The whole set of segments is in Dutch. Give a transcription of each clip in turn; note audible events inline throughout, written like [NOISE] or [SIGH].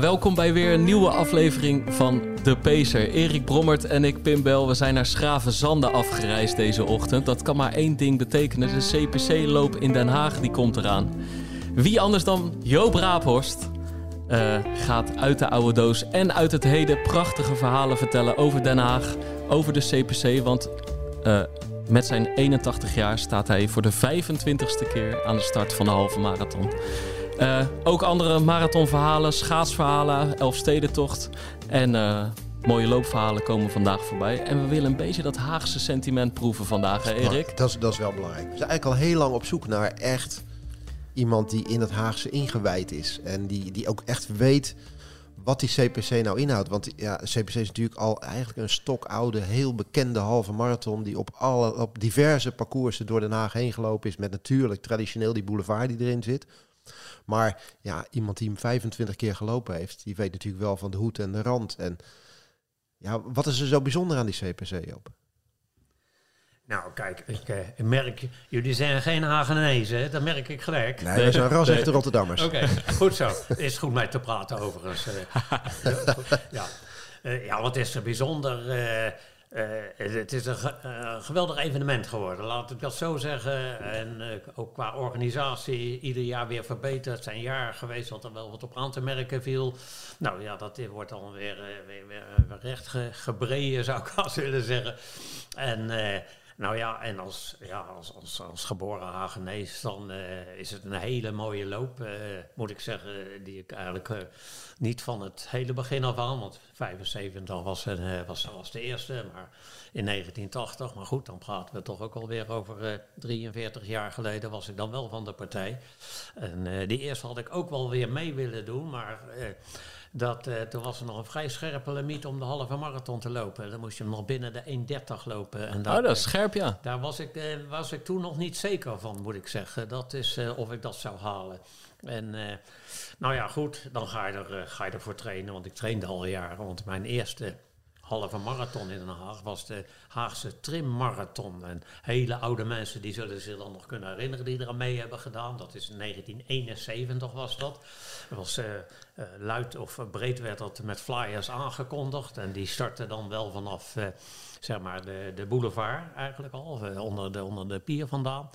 Welkom bij weer een nieuwe aflevering van De Pacer. Erik Brommert en ik, Pim Bel, we zijn naar Schravenzande afgereisd deze ochtend. Dat kan maar één ding betekenen. De CPC-loop in Den Haag, die komt eraan. Wie anders dan Joop Raaphorst uh, gaat uit de oude doos en uit het heden prachtige verhalen vertellen over Den Haag, over de CPC. Want uh, met zijn 81 jaar staat hij voor de 25ste keer aan de start van de halve marathon. Uh, ook andere marathonverhalen, schaatsverhalen, Elfstedentocht en uh, mooie loopverhalen komen vandaag voorbij. En we willen een beetje dat Haagse sentiment proeven vandaag, hè Erik? Dat is, dat is wel belangrijk. We zijn eigenlijk al heel lang op zoek naar echt iemand die in het Haagse ingewijd is. En die, die ook echt weet wat die CPC nou inhoudt. Want ja, CPC is natuurlijk al eigenlijk een stokoude, heel bekende halve marathon... die op, alle, op diverse parcoursen door Den Haag heen gelopen is... met natuurlijk traditioneel die boulevard die erin zit... Maar ja, iemand die hem 25 keer gelopen heeft, die weet natuurlijk wel van de hoed en de rand. En ja, wat is er zo bijzonder aan die CPC op? Nou, kijk, ik, uh, merk, jullie zijn geen Hagenezen, hè? dat merk ik gelijk. Nee, wij zijn ras echte Rotterdammers. Oké, goed zo. Is goed mee te praten overigens. Uh, [LAUGHS] ja. Uh, ja, wat is er bijzonder? Uh, het is een uh, geweldig evenement geworden, laat ik dat zo zeggen. En uh, ook qua organisatie ieder jaar weer verbeterd. Het zijn jaar geweest dat er wel wat op aan te merken viel. Nou ja, dat wordt dan weer, weer, weer recht ge, gebreden, zou ik als [LAUGHS] willen zeggen. En nou ja, en als, ja, als, als, als geboren Hagenees, dan uh, is het een hele mooie loop, uh, moet ik zeggen, die ik eigenlijk uh, niet van het hele begin af aan, want 75 was, een, was, was de eerste, maar in 1980, maar goed, dan praten we toch ook alweer over 43 jaar geleden, was ik dan wel van de partij. En die eerste had ik ook wel weer mee willen doen, maar dat, uh, toen was er nog een vrij scherpe limiet om de halve marathon te lopen. Dan moest je hem nog binnen de 1,30 lopen. En daar, oh, dat is scherp, ja. Daar was ik, uh, was ik toen nog niet zeker van, moet ik zeggen. Dat is of ik dat zou halen. En nou ja, goed, dan ga je, er, ga je ervoor trainen. Want ik trainde al jaren. Want mijn eerste halve marathon in Den Haag was de Haagse trimmarathon. En hele oude mensen die zullen zich dan nog kunnen herinneren die er aan mee hebben gedaan. Dat is in 1971 was dat. Was uh, uh, luid of breed werd dat met flyers aangekondigd. En die startte dan wel vanaf uh, zeg maar de, de boulevard eigenlijk al, onder, de, onder de pier vandaan.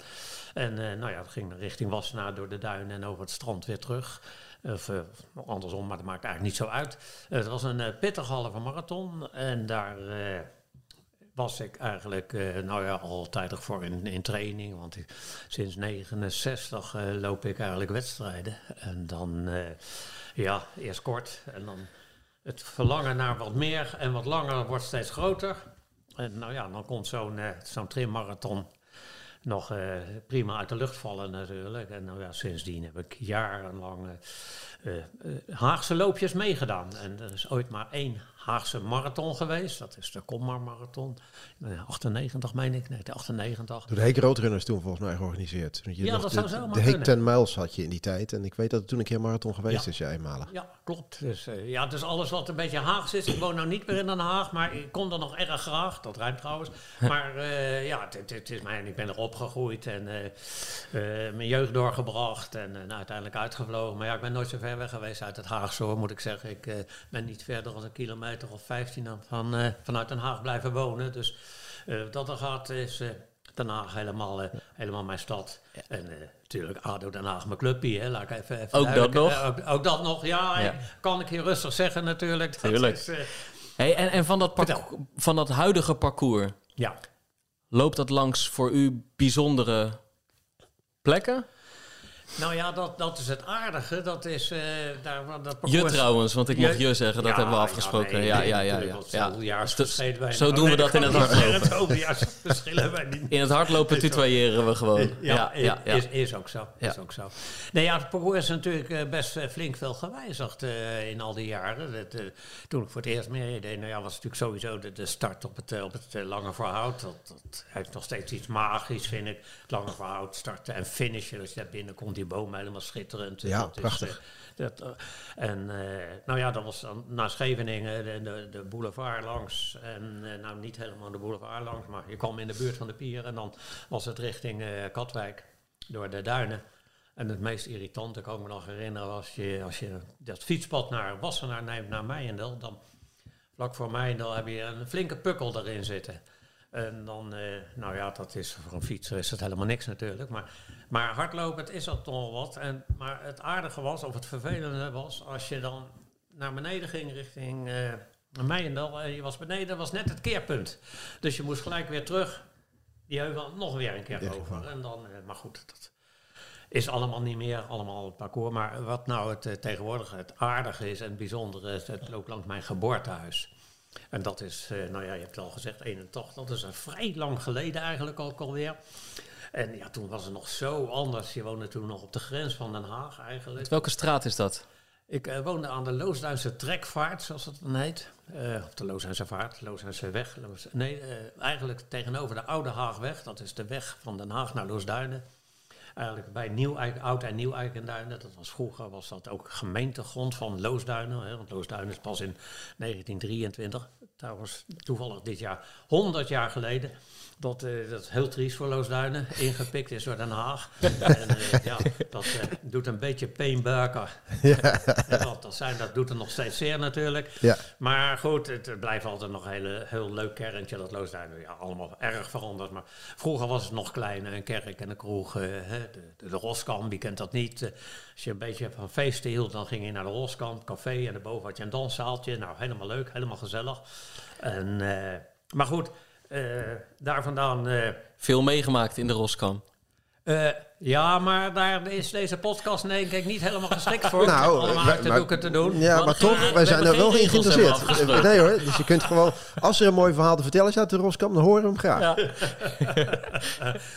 En nou ja, dat ging richting Wassenaar door de duinen en over het strand weer terug. Of uh, andersom, maar dat maakt eigenlijk niet zo uit. het was een uh, pittige halve marathon. En daar uh, was ik eigenlijk nou ja, al tijdig voor in, in training. Want ik, sinds 69 loop ik eigenlijk wedstrijden. En dan, ja, eerst kort. En dan het verlangen naar wat meer en wat langer wordt steeds groter. En nou ja, dan komt zo'n zo'n trimmarathon nog uh, prima uit de lucht vallen natuurlijk. En nou ja, sindsdien heb ik jarenlang uh, Haagse loopjes meegedaan. En er is ooit maar één Haagse marathon geweest. Dat is de Kommar Marathon. 98 meen ik. Nee, de 98. Door de Heek Roodrunners toen volgens mij georganiseerd. Je ja, dat zou zo De Heek 10 Miles had je in die tijd. En ik weet dat het toen een keer marathon geweest ja. is, jij eenmalig. Ja, klopt. Dus uh, ja, dus alles wat een beetje Haags is. Ik woon nou niet meer in Den Haag, maar ik kom er nog erg graag. Dat ruimt trouwens. Maar uh, ja, het is mijn, ik ben er opgegroeid en uh, mijn jeugd doorgebracht. En nou, uiteindelijk uitgevlogen. Maar ja, ik ben nooit zo ver weg geweest uit het Haagse hoor, moet ik zeggen. Ik ben niet verder dan een kilometer of 15 van, uh, vanuit Den Haag blijven wonen. Dus uh, dat er gaat is uh, Den Haag helemaal, helemaal mijn stad. Ja. En natuurlijk ADO Den Haag mijn clubje. Hè. Laat ik even, even ook dat nog? Ook, ook, dat nog, ja, ja. Kan ik hier rustig zeggen natuurlijk. Tuurlijk. Is, hey, en, en van, dat van dat huidige parcours, ja. loopt dat langs voor u bijzondere plekken? Nou ja, dat, dat is het aardige. Dat is uh, daar dat parcours... Je trouwens, want ik mocht je zeggen, dat ja, hebben we afgesproken. Ja, nee, ja, ja, ja. ja, ja. ja. Zo doen we dat in het hardlopen. in het hardlopen tutoyeren we gewoon. Ja, ja, Is, is ook zo. Is ook zo. Nee, ja, het parcours is natuurlijk best flink veel gewijzigd uh, in al die jaren. Dat, uh, toen ik voor het eerst meedeed, nou ja, was natuurlijk sowieso de, de start op het, op het lange verhoud. Dat, dat heeft nog steeds iets magisch, vind ik. Het lange verhoud starten en finishen. Als je daar binnenkomt, die bomen helemaal schitterend. Ja, dat prachtig. Is, dat, uh, en uh, nou ja, dat was dan naar Scheveningen, de, de, de boulevard langs. En nou, niet helemaal de boulevard langs, maar je kwam in de buurt van de pier. En dan was het richting Katwijk, door de duinen. En het meest irritante, kan ik me nog herinneren, was je, als je dat fietspad naar Wassenaar neemt, naar Meijendel, dan vlak voor Meijendel heb je een flinke pukkel erin zitten. En dan, eh, nou ja, dat is voor een fietser is dat helemaal niks natuurlijk. Maar, maar hardlopend is dat toch wel wat. En, maar het aardige was, of het vervelende was, als je dan naar beneden ging richting eh Meijendel en je was beneden, was net het keerpunt. Dus je moest gelijk weer terug die heuvel nog weer een keer over. En dan, eh, maar goed, dat is allemaal niet meer, allemaal het parcours. Maar wat nou het eh, tegenwoordig het aardige is en het bijzondere is, het loopt langs mijn geboortehuis. En dat is, eh, nou ja, je hebt het al gezegd, 81. Dat is een vrij lang geleden eigenlijk ook alweer. En ja, toen was het nog zo anders. Je woonde toen nog op de grens van Den Haag eigenlijk. Welke straat is dat? Ik eh, woonde aan de Loosduinse trekvaart, zoals het dan heet. Eh of de Loosduinse vaart, Loosduinse weg. Loos- nee, eigenlijk tegenover de Oude Haagweg. Dat is de weg van Den Haag naar Loosduinen. Eigenlijk bij nieuw Oud en Nieuw Eikenduinen. Dat was vroeger was dat ook gemeentegrond van Loosduinen. Hè, want Loosduinen is pas in 1923. Trouwens, toevallig dit jaar, 100 jaar geleden. Dat, eh, dat is heel triest voor Loosduinen. [LAUGHS] Ingepikt is door Den Haag. [LAUGHS] en eh, ja, dat eh, doet een beetje peenbuiker. [LAUGHS] En wat dat zijn, dat doet er nog steeds zeer natuurlijk. Ja. Maar goed, het blijft altijd nog een hele, heel leuk kerkje, dat Loosduinen. Ja, allemaal erg veranderd. Maar vroeger was het nog kleiner, een kerk en een kroeg. de, de, de Roskam, wie kent dat niet? Als je een beetje van feesten hield, dan ging je naar de Roskam, café. En daarboven had je een danszaaltje. Nou, helemaal leuk, helemaal gezellig. En, maar goed, daar vandaan... eh, Veel meegemaakt in de Roskam. Ja, maar daar is deze podcast denk ik niet helemaal geschikt voor. [LAUGHS] Nou, om allemaal te maar- doeken te doen. Ja, Maar toch, wij we zijn er wel in geïnteresseerd. Nee hoor, [LAUGHS] dus je kunt gewoon, als er een mooi verhaal te vertellen is uit de Roskam, dan horen we hem graag. Ja.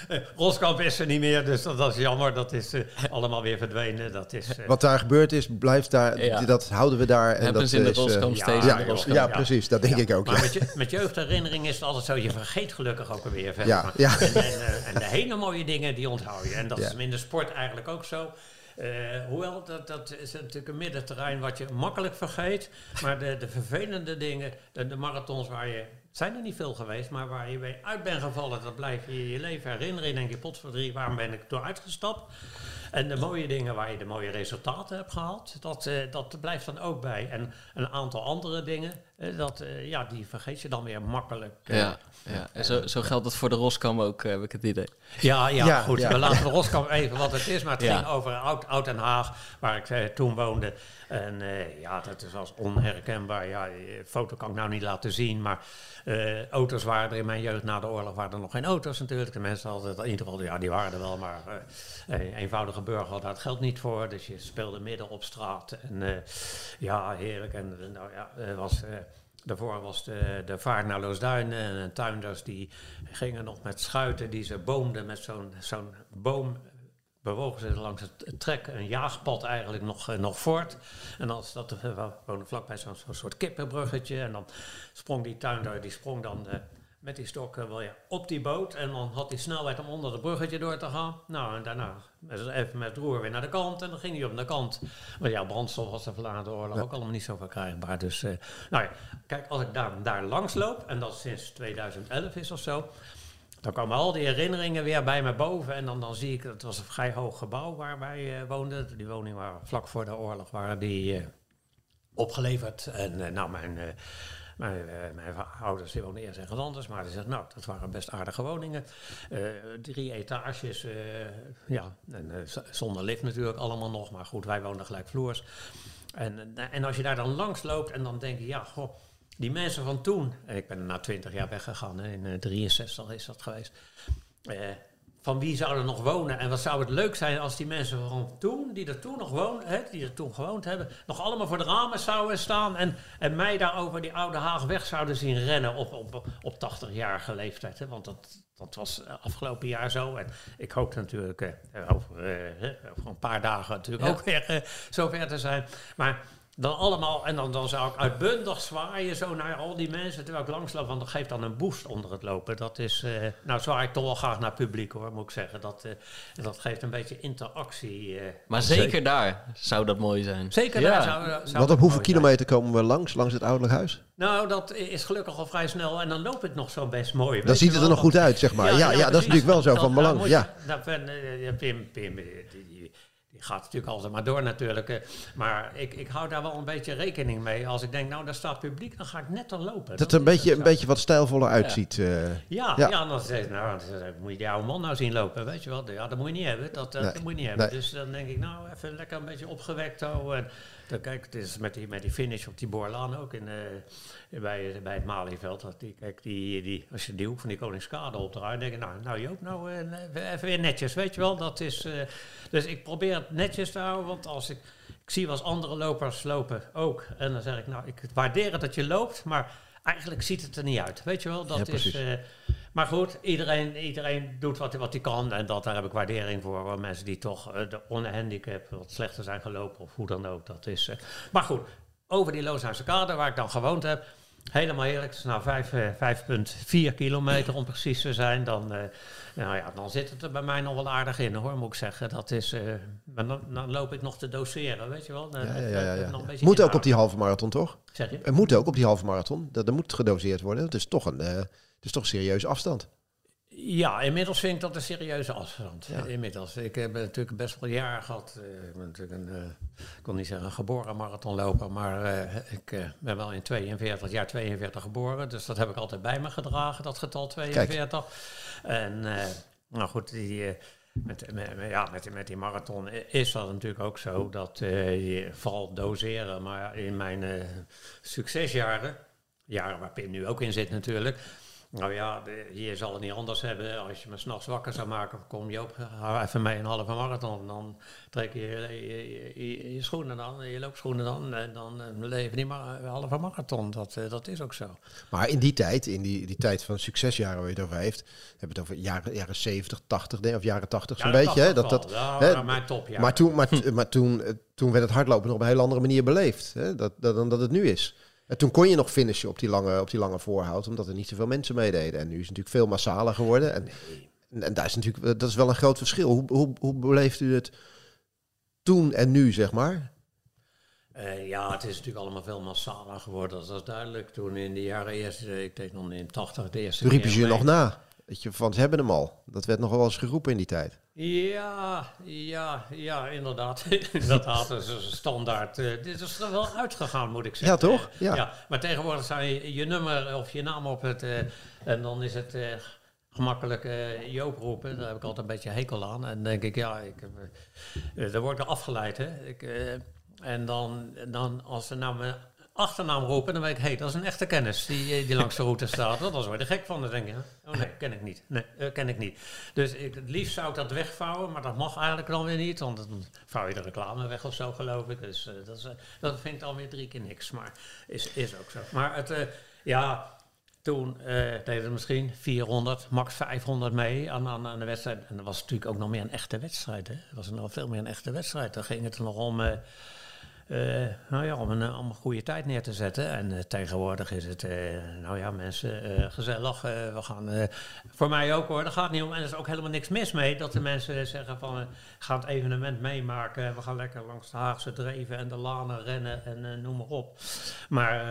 [LAUGHS] Roskamp is er niet meer, dus dat, dat is jammer. Dat is eh, allemaal weer verdwenen. Dat is, eh, Wat daar gebeurd is, blijft daar, Ja. dat houden we daar. En dat ze in de is, eh, Roskam ja, steeds ja, de ja, precies, dat denk ik ook. maar Ja. met, je, met jeugdherinnering is het altijd zo, je vergeet gelukkig ook weer verder. Ja. En, en, en de hele mooie dingen, die onthoud je. En dat Ja. is in de sport eigenlijk ook zo. Eh, hoewel, dat, dat is natuurlijk een middenterrein wat je makkelijk vergeet. Maar de, de vervelende dingen, de, de marathons waar je... Het zijn er niet veel geweest, maar waar je mee uit bent gevallen... dat blijf je je leven herinneren. En denk je, potverdrie, waarom ben ik door uitgestapt? En de mooie dingen waar je de mooie resultaten hebt gehaald... dat, eh, dat blijft dan ook bij. En een aantal andere dingen, dat, eh, ja, die vergeet je dan weer makkelijk. eh. Ja, ja. En zo, zo geldt het voor de Roskam ook, eh, heb ik het idee. Ja, ja, Ja, goed. ja. We laten de Roskamp even wat het is. Maar het Ja. ging over Oud, Oud Den Haag, waar ik eh, toen woonde. En eh, ja, dat is als onherkenbaar. Ja, eh, foto kan ik nou niet laten zien. Maar eh, auto's waren er in mijn jeugd na de oorlog waren er nog geen auto's natuurlijk. De mensen hadden in ieder geval, ja, die waren er wel. Maar eh, een eenvoudige burger had daar het geld niet voor. Dus je speelde midden op straat. En eh, ja, heerlijk. En eh, nou ja, het was... eh, Daarvoor was de, de vaart naar Loosduinen en tuinders die gingen nog met schuiten die ze boomden met zo'n zo'n boom. Bewogen ze langs het trek, een jaagpad eigenlijk nog, eh, nog voort. En als dat, eh, we woonden vlakbij zo'n zo'n soort kippenbruggetje. En dan sprong die tuinder, die sprong dan eh, met die stok wel ja, op die boot. En dan had hij snelheid om onder het bruggetje door te gaan. Nou, en daarna even met het roer weer naar de kant. En dan ging hij op de kant. Maar ja, brandstof was er de oorlog ook allemaal niet zo verkrijgbaar. Dus, eh, nou ja, kijk, als ik daar, daar langs loop, en dat sinds 2011 is of zo... Dan komen al die herinneringen weer bij me boven. En dan, dan zie ik, het was een vrij hoog gebouw waar wij eh, woonden. Die woning waar vlak voor de oorlog waren die eh, opgeleverd. En nou, mijn, mijn, eh, mijn ouders die woonden eerst ergens anders. Maar die zeggen, nou, dat waren best aardige woningen. Eh, drie etages, eh, ja, en, zonder lift natuurlijk allemaal nog. Maar goed, wij woonden gelijkvloers. En, eh, en als je daar dan langs loopt en dan denk je, ja, goh, die mensen van toen, en ik ben na twintig jaar weggegaan, in eh, 63 is dat geweest. Van wie zou er nog wonen? En wat zou het leuk zijn als die mensen van toen, die er toen nog wonen, hè, die er toen gewoond hebben, nog allemaal voor de ramen zouden staan en, en mij daar over die oude Haag weg zouden zien rennen op, op, op 80-jarige leeftijd. Hè? Want dat, dat was eh, afgelopen jaar zo. En ik hoop natuurlijk eh, over, eh, over een paar dagen natuurlijk Ja. ook weer eh, zover te zijn. Maar dan allemaal, en dan, dan zou ik uitbundig zwaaien zo naar al die mensen terwijl ik langsloop, want dat geeft dan een boost onder het lopen. Dat is, eh, nou zwaai ik toch wel graag naar publiek hoor, moet ik zeggen. Dat, eh, dat geeft een beetje interactie. eh. Maar zeker daar zou dat mooi zijn. Zeker Ja. daar zou, zou Wat dat op hoeveel zijn. kilometer komen we langs, langs het ouderlijk huis? Nou, dat is gelukkig al vrij snel en dan loopt het nog zo best mooi. Dan ziet het er nog goed uit, zeg maar. Ja, ja, dat is natuurlijk wel zo Dan- van belang. Ja. je- dan ben, Pim, Pim, eh, die- die- die gaat natuurlijk altijd maar door natuurlijk. eh. Maar ik, ik hou daar wel een beetje rekening mee. Als ik denk, nou, daar staat publiek, dan ga ik net al lopen. Dat het een beetje, een beetje wat stijlvoller uitziet. eh. Ja, Ja. ja. dan zeg nou, dan moet je die oude man nou zien lopen, weet je wel. Ja, dat moet je niet hebben, dat, dat, Nee, dat moet je niet hebben. nee. Dus dan denk ik, nou, even lekker een beetje opgewekt houden. En dan kijk, het is met die, met die finish op die Boorlaan ook in, eh, bij, bij het Malieveld. Dat die, kijk, die, die, als je die hoek van die Koningskade opdraait, denk ik, nou, nou Joop, nou, eh, even weer netjes, weet je wel. Dat is, eh, dus ik probeer het netjes te houden, want als ik, ik zie eens andere lopers lopen ook. En dan zeg ik, nou, ik waardeer het dat je loopt, maar eigenlijk ziet het er niet uit. Weet je wel, dat Ja, is... maar goed, iedereen, iedereen doet wat, wat hij kan. En dat, daar heb ik waardering voor. voor mensen die toch eh, de onhandicap wat slechter zijn gelopen of hoe dan ook. Dat is, eh. Maar goed, over die Looshuizen kade waar ik dan gewoond heb. Helemaal eerlijk, het is nou vijf, eh, 5,4 kilometer om precies te zijn. Dan, nou ja, dan zit het er bij mij nog wel aardig in hoor, moet ik zeggen. Dat is, maar dan, dan loop ik nog te doseren, weet je wel. Dan Ja, ja, ja, nog Moet ook op die halve marathon, toch? Zeg je? Het moet ook op die halve marathon. Dat, dat moet gedoseerd worden. Het is toch een, het is toch een serieuze afstand. Ja, inmiddels vind ik dat een serieuze afstand. Ja. Inmiddels. Ik heb natuurlijk best wel jaren gehad. eh, ik ben natuurlijk een, eh, ik niet zeggen een geboren marathonloper, maar eh, ik ben wel in 42, jaar 42 geboren. Dus dat heb ik altijd bij me gedragen, dat getal 42. En nou goed, die, met, met, ja, met, met die marathon is dat natuurlijk ook zo dat je vooral doseren. Maar in mijn succesjaren, jaren waar Pim nu ook in zit natuurlijk. Nou ja, je zal het niet anders hebben. Als je me s'nachts wakker zou maken, kom je op, hou even mee een halve marathon. Dan trek je je, je, je- je schoenen aan, je loopschoenen dan. En dan eh, leven die maar een halve marathon. Dat, eh, dat is ook zo. Maar in die tijd, in die, die tijd van succesjaren waar je het over heeft, hebben we het over jaren, jaren 70, 80, nee, of jaren 80 zo'n Ja, beetje. Hè? Dat, dat, Ja, hè, maar mijn top, ja. Maar, toen, maar, maar toen, eh, toen werd het hardlopen nog op een hele andere manier beleefd hè? Dat, dat, dan dat het nu is. En toen kon je nog finishen op die lange, op die lange voorhoud, omdat er niet zoveel mensen meededen. En nu is het natuurlijk veel massaler geworden. En, en daar is natuurlijk, eh, dat is wel een groot verschil. Hoe, hoe, hoe beleeft u het toen en nu, zeg maar? Eh, ja, het is natuurlijk allemaal veel massaler geworden. Dat is duidelijk. Toen in de jaren eerst, eh, ik denk dan in 80 de eerste Toen riepen ze je nog na. Weet je, van ze hebben hem al. Dat werd nog wel eens geroepen in die tijd. Ja, ja, ja, inderdaad. inderdaad, [LAUGHS] dat is een standaard. eh, dit is er wel uitgegaan, moet ik Ja, zeggen. toch? Eh, Ja. Maar tegenwoordig zou je je nummer of je naam op het... eh, en dan is het eh, gemakkelijk Joop roepen. Daar heb ik altijd een beetje hekel aan. En denk ik, ja, ik, daar word ik afgeleid. Hè. Ik, en dan, dan als ze nou mijn achternaam roepen, dan weet ik, hé, hey, dat is een echte kennis die, eh, die langs de route staat. Dat was word je gek van. Dan denk je, oh nee, ken ik niet. Nee, eh, ken ik niet. Dus ik, het liefst zou ik dat wegvouwen, maar dat mag eigenlijk dan weer niet. Want dan vouw je de reclame weg of zo, geloof ik. Dus eh, dat, is, dat vind ik dan weer drie keer niks. Maar is, is ook zo. Maar het, ja, toen deden er misschien 400, max 500 mee aan, aan, aan de wedstrijd. En dat was natuurlijk ook nog meer een echte wedstrijd. Hè? Dat was nog veel meer een echte wedstrijd. Dan ging het er nog om... eh, nou ja, om een, eh, om een goede tijd neer te zetten. En eh, tegenwoordig is het, nou ja, mensen, gezellig. we gaan, voor mij ook hoor, daar gaat niet om. En er is ook helemaal niks mis mee dat de mensen zeggen van, ga het evenement meemaken. We gaan lekker langs de Haagse dreven en de lanen rennen en noem maar op. Maar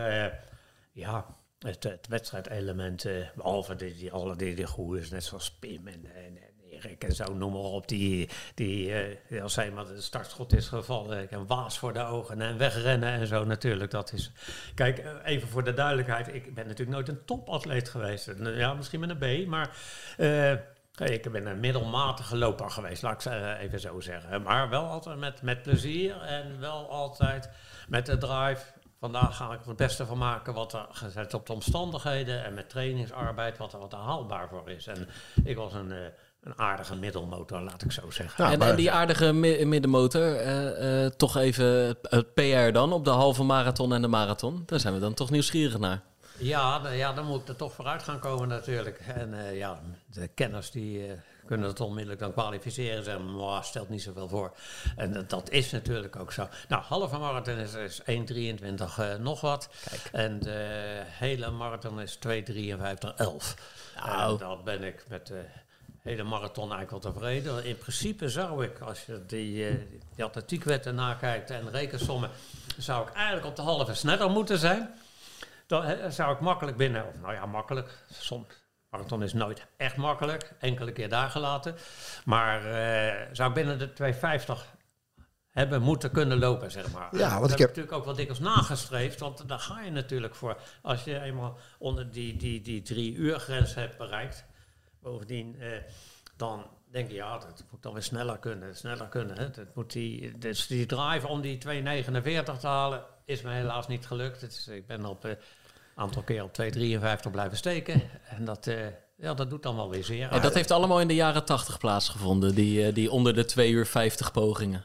ja, het, wedstrijdelement, eh, behalve die, die, alle die, die goede is, net zoals Pim en, en Erik en zo, noem maar op, die, die eh, als eenmaal de startschot is gevallen, ik een waas voor de ogen en wegrennen en zo natuurlijk. Dat is, kijk, eh, even voor de duidelijkheid, ik ben natuurlijk nooit een topatleet geweest. En, Ja, misschien met een B, maar... eh, ik ben een middelmatige loper geweest, laat ik eh, even zo zeggen. Maar wel altijd met, met plezier en wel altijd met de drive. Vandaag ga ik er het beste van maken wat er gezet op de omstandigheden en met trainingsarbeid wat er, wat haalbaar voor is. En ik was een, eh, een aardige middelmotor, laat ik zo zeggen. Ja, en, maar- en die aardige mi- middenmotor, eh, eh, toch even het, PR dan op de halve marathon en de marathon. Daar zijn we dan toch nieuwsgierig naar. Ja, d- ja, dan moet ik er toch vooruit gaan komen natuurlijk. En eh, ja, de kenners die eh, kunnen het onmiddellijk dan kwalificeren en zeggen, maar stelt niet zoveel voor. En dat- dat is natuurlijk ook zo. Nou, halve marathon is, is 1,23 eh, nog wat. En de hele marathon is 2,53,11. Nou. En dan ben ik met de hele marathon eigenlijk wel tevreden. In principe zou ik, als je die, eh, die atletiekwetten nakijkt en rekensommen, zou ik eigenlijk op de halve sneller moeten zijn. Dan zou ik makkelijk binnen, of nou ja, makkelijk. Soms, marathon is nooit echt makkelijk, enkele keer daar gelaten. Maar eh, zou ik binnen de 250 hebben moeten kunnen lopen, zeg maar. Ja, want dat ik heb natuurlijk ook wat dikwijls nagestreefd, want daar ga je natuurlijk voor. Als je eenmaal onder die, die, die drie uur grens hebt bereikt, bovendien, eh, dan denk je, ja, dat moet dan weer sneller kunnen, sneller kunnen. Hè. Dat moet die, dus die drive om die 2,49 te halen, is me helaas niet gelukt. Ik ben op een aantal keer op 2,53 blijven steken. En dat, eh, ja, dat doet dan wel weer zeer. En dat heeft allemaal in de jaren 80 plaatsgevonden, die, eh, die onder de 2 uur 50 pogingen.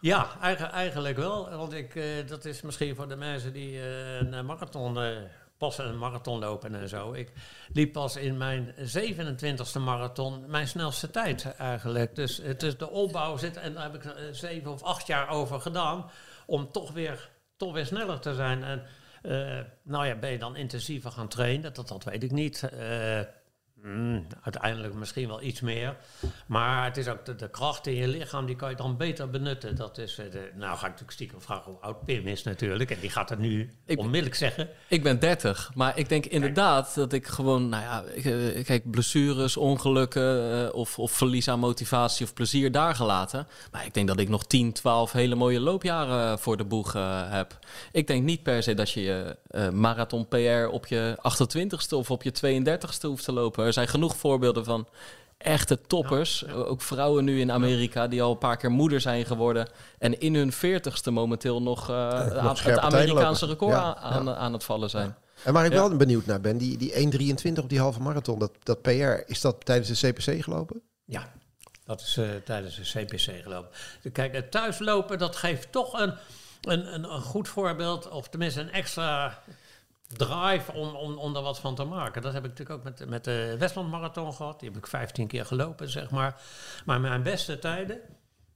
Ja, eigen- eigenlijk wel. Want ik, eh, dat is misschien voor de mensen die eh, een eh, marathon, eh, pas een marathon lopen en zo. Ik liep pas in mijn 27e marathon mijn snelste tijd eigenlijk. Dus het is de opbouw zit en daar heb ik eh, zeven of acht jaar over gedaan om toch weer, toch weer sneller te zijn. En eh, nou ja, ben je dan intensiever gaan trainen? Dat, dat weet ik niet. Eh, mm, uiteindelijk misschien wel iets meer. Maar het is ook de, de kracht in je lichaam, die kan je dan beter benutten. Dat is, eh, de, nou ga ik natuurlijk stiekem vragen hoe oud Pim is natuurlijk. En die gaat het nu Ik- onmiddellijk zeggen. Ik ben 30, maar ik denk inderdaad dat ik gewoon, nou ja, ik, eh, kijk, blessures, ongelukken eh, of, of verlies aan motivatie of plezier daar gelaten. Maar ik denk dat ik nog 10, 12 hele mooie loopjaren voor de boeg heb. Ik denk niet per se dat je je marathon PR op je 28ste of op je 32ste hoeft te lopen. Er zijn genoeg voorbeelden van echte toppers, ook vrouwen nu in Amerika die al een paar keer moeder zijn geworden en in hun 40ste momenteel nog, eh, aan het Amerikaanse record Ja, aan, aan het vallen zijn. En waar ik Ja. wel benieuwd naar ben, die, die 1.23 op die halve marathon, dat, dat PR, is dat tijdens de CPC gelopen? Ja, dat is eh, tijdens de CPC gelopen. Kijk, het thuislopen, dat geeft toch een, een, een, een goed voorbeeld, of tenminste een extra drive om, om, om er wat van te maken. Dat heb ik natuurlijk ook met, met de Westland Marathon gehad. Die heb ik 15 keer gelopen, zeg maar. Maar mijn beste tijden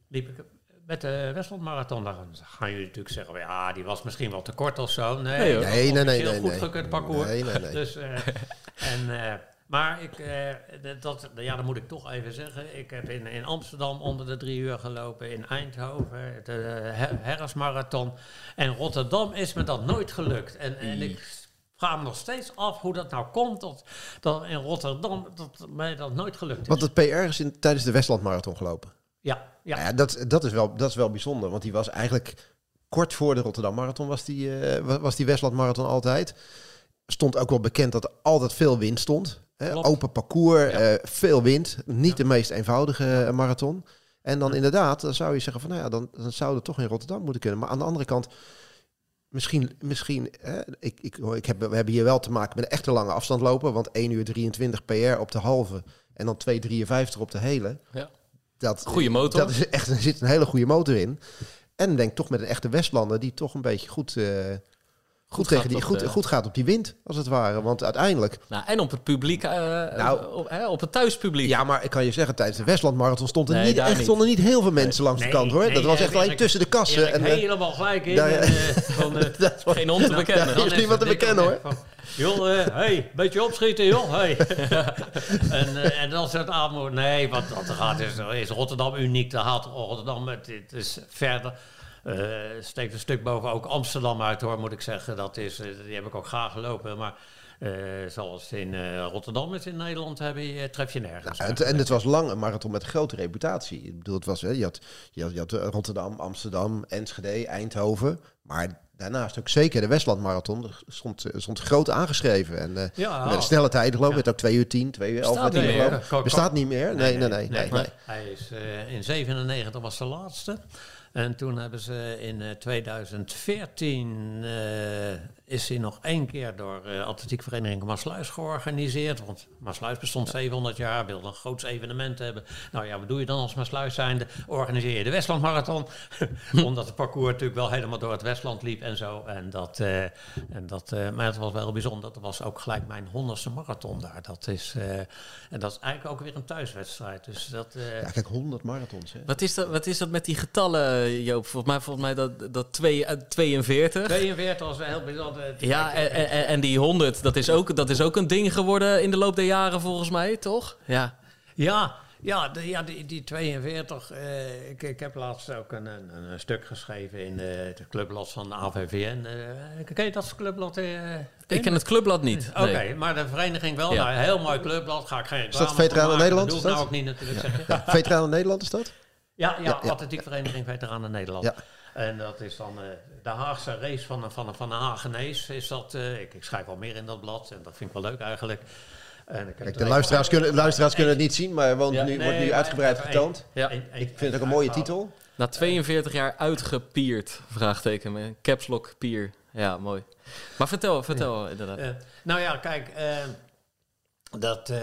liep ik met de Westland Marathon. Dan gaan jullie natuurlijk zeggen, ja, die was misschien wel te kort of zo. Nee, Nee, Nee, nee, nee, goed nee. gekund parcours. Nee, nee, nee. Dus, eh, en, eh, maar ik, eh, dat, ja, dat moet ik toch even zeggen. Ik heb in, in Amsterdam onder de drie uur gelopen, in Eindhoven, de Her- Herresmarathon. En Rotterdam is me dat nooit gelukt. En, en ik vraag me nog steeds af hoe dat nou komt, dat, dat in Rotterdam dat mij dat nooit gelukt is. Want het PR is in, tijdens de Westland Marathon gelopen. ja, ja. Ja, ja dat, dat, is wel, dat is wel bijzonder, want die was eigenlijk kort voor de Rotterdam Marathon was die, wa- was die Westland Marathon altijd. Stond ook wel bekend dat er altijd veel wind stond. Hè? Open parcours, Ja. eh, veel wind. Niet de meest eenvoudige eh, marathon. En dan inderdaad, dan zou je zeggen van, nou ja, dan, dan zou het toch in Rotterdam moeten kunnen. Maar aan de andere kant, misschien, misschien hè, ik, ik, ik heb, we hebben hier wel te maken met een echte lange afstand lopen. Want 1 uur 23 PR op de halve en dan 2,53 op de hele. Ja. Dat, Goeie motor. Dat is echt, er zit een hele goede motor in. En denk toch met een echte Westlander die toch een beetje goed, eh, goed, gaat tegen die, op goed, de- goed gaat op die wind, als het ware. Want uiteindelijk, Nou, en op het publiek, eh, Nou. op, hè, op het thuispubliek. ja, maar ik kan je zeggen, tijdens de Westland Marathon stond er Nee, niet, echt, niet. stonden niet heel veel mensen langs de kant hoor. nee, dat was eh, echt alleen tussen de kassen. En, eh, helemaal gelijk in. daar- en, eh, [LAUGHS] van, eh, [LAUGHS] dat was- Geen hond te bekennen. Dan is niemand te bekennen, van, Joh, eh, hey, beetje opschieten, joh. Hey. [LAUGHS] en, eh, en dan soort aanmoed. Nee, want dat gaat is, is Rotterdam uniek. Daar haalt Rotterdam het, het is verder. Eh, steekt een stuk boven ook Amsterdam uit, hoor, moet ik zeggen. Dat is, eh, die heb ik ook graag gelopen. Maar eh, zoals in Rotterdam is in Nederland, heb je, tref je nergens. Nou, het, en het was lang een marathon met grote reputatie. Ik bedoel, het was, hè, je, had, je, had, je had Rotterdam, Amsterdam, Enschede, Eindhoven. Maar daarnaast ook zeker de Westland Marathon. Er stond, stond groot aangeschreven. En ja, met een snelle tijden geloof ik. Ja. Ook 2 uur 10, 2 uur 11 Bestaat met niet die meer. geloof Bestaat niet meer? Nee, nee, nee. nee, nee. Hij is in 97 was de laatste. En toen hebben ze in eh, 2014 eh, is hij nog één keer door eh atletiekvereniging Maasluis georganiseerd. Want Maasluis bestond 700 jaar, wilde een groots evenement hebben. Nou ja, wat doe je dan als Maasluis zijnde? Organiseer je de Westland Marathon. [LAUGHS] Omdat het parcours natuurlijk wel helemaal door het Westland liep en zo. En dat, eh, en dat, eh, maar het was wel bijzonder. Dat was ook gelijk mijn honderdste marathon daar. Dat is, eh, en dat is eigenlijk ook weer een thuiswedstrijd. Dus dat, eh, Ja, kijk, 100 marathons. Hè. Wat is, dat, wat is dat met die getallen, Joop? Volgens mij, volgens mij dat, dat twee, eh, 42. 42 was wel heel bijzonder. Ja, en, en, en die 100, dat is, ook, dat is ook een ding geworden in de loop der jaren, volgens mij, toch? Ja. Ja, ja, de, ja die, die 42. eh, ik, ik heb laatst ook een, een, een stuk geschreven in de, de clubblad van de AVVN. eh ken je dat clubblad? eh, Ik ken het clubblad niet. Oké, nee. maar de vereniging wel. Ja. Nou, een heel mooi clubblad. Ga ik geen dat Veteranen van maken. Nederland, Dat is doe ik dat? nou ook niet natuurlijk. Ja, Veteranen Nederland is dat? Ja, ja, Ja, ja. Atletiekvereniging Veteranen Nederland. Ja. En dat is dan eh, de Haagse race van, van, van de Hagenees. Is dat, eh, ik, ik schrijf al meer in dat blad en dat vind ik wel leuk eigenlijk. En Kijk, de luisteraars kunnen, de luisteraars kunnen het niet zien, maar want Ja, nu, nee, wordt nu uitgebreid getoond. Ja. Ik vind het ook een mooie titel. Na 42 jaar uitgepierd, vraagteken, met een caps lock pier. Ja, mooi. Maar vertel, vertel inderdaad. Eh, nou ja, kijk, eh, dat eh,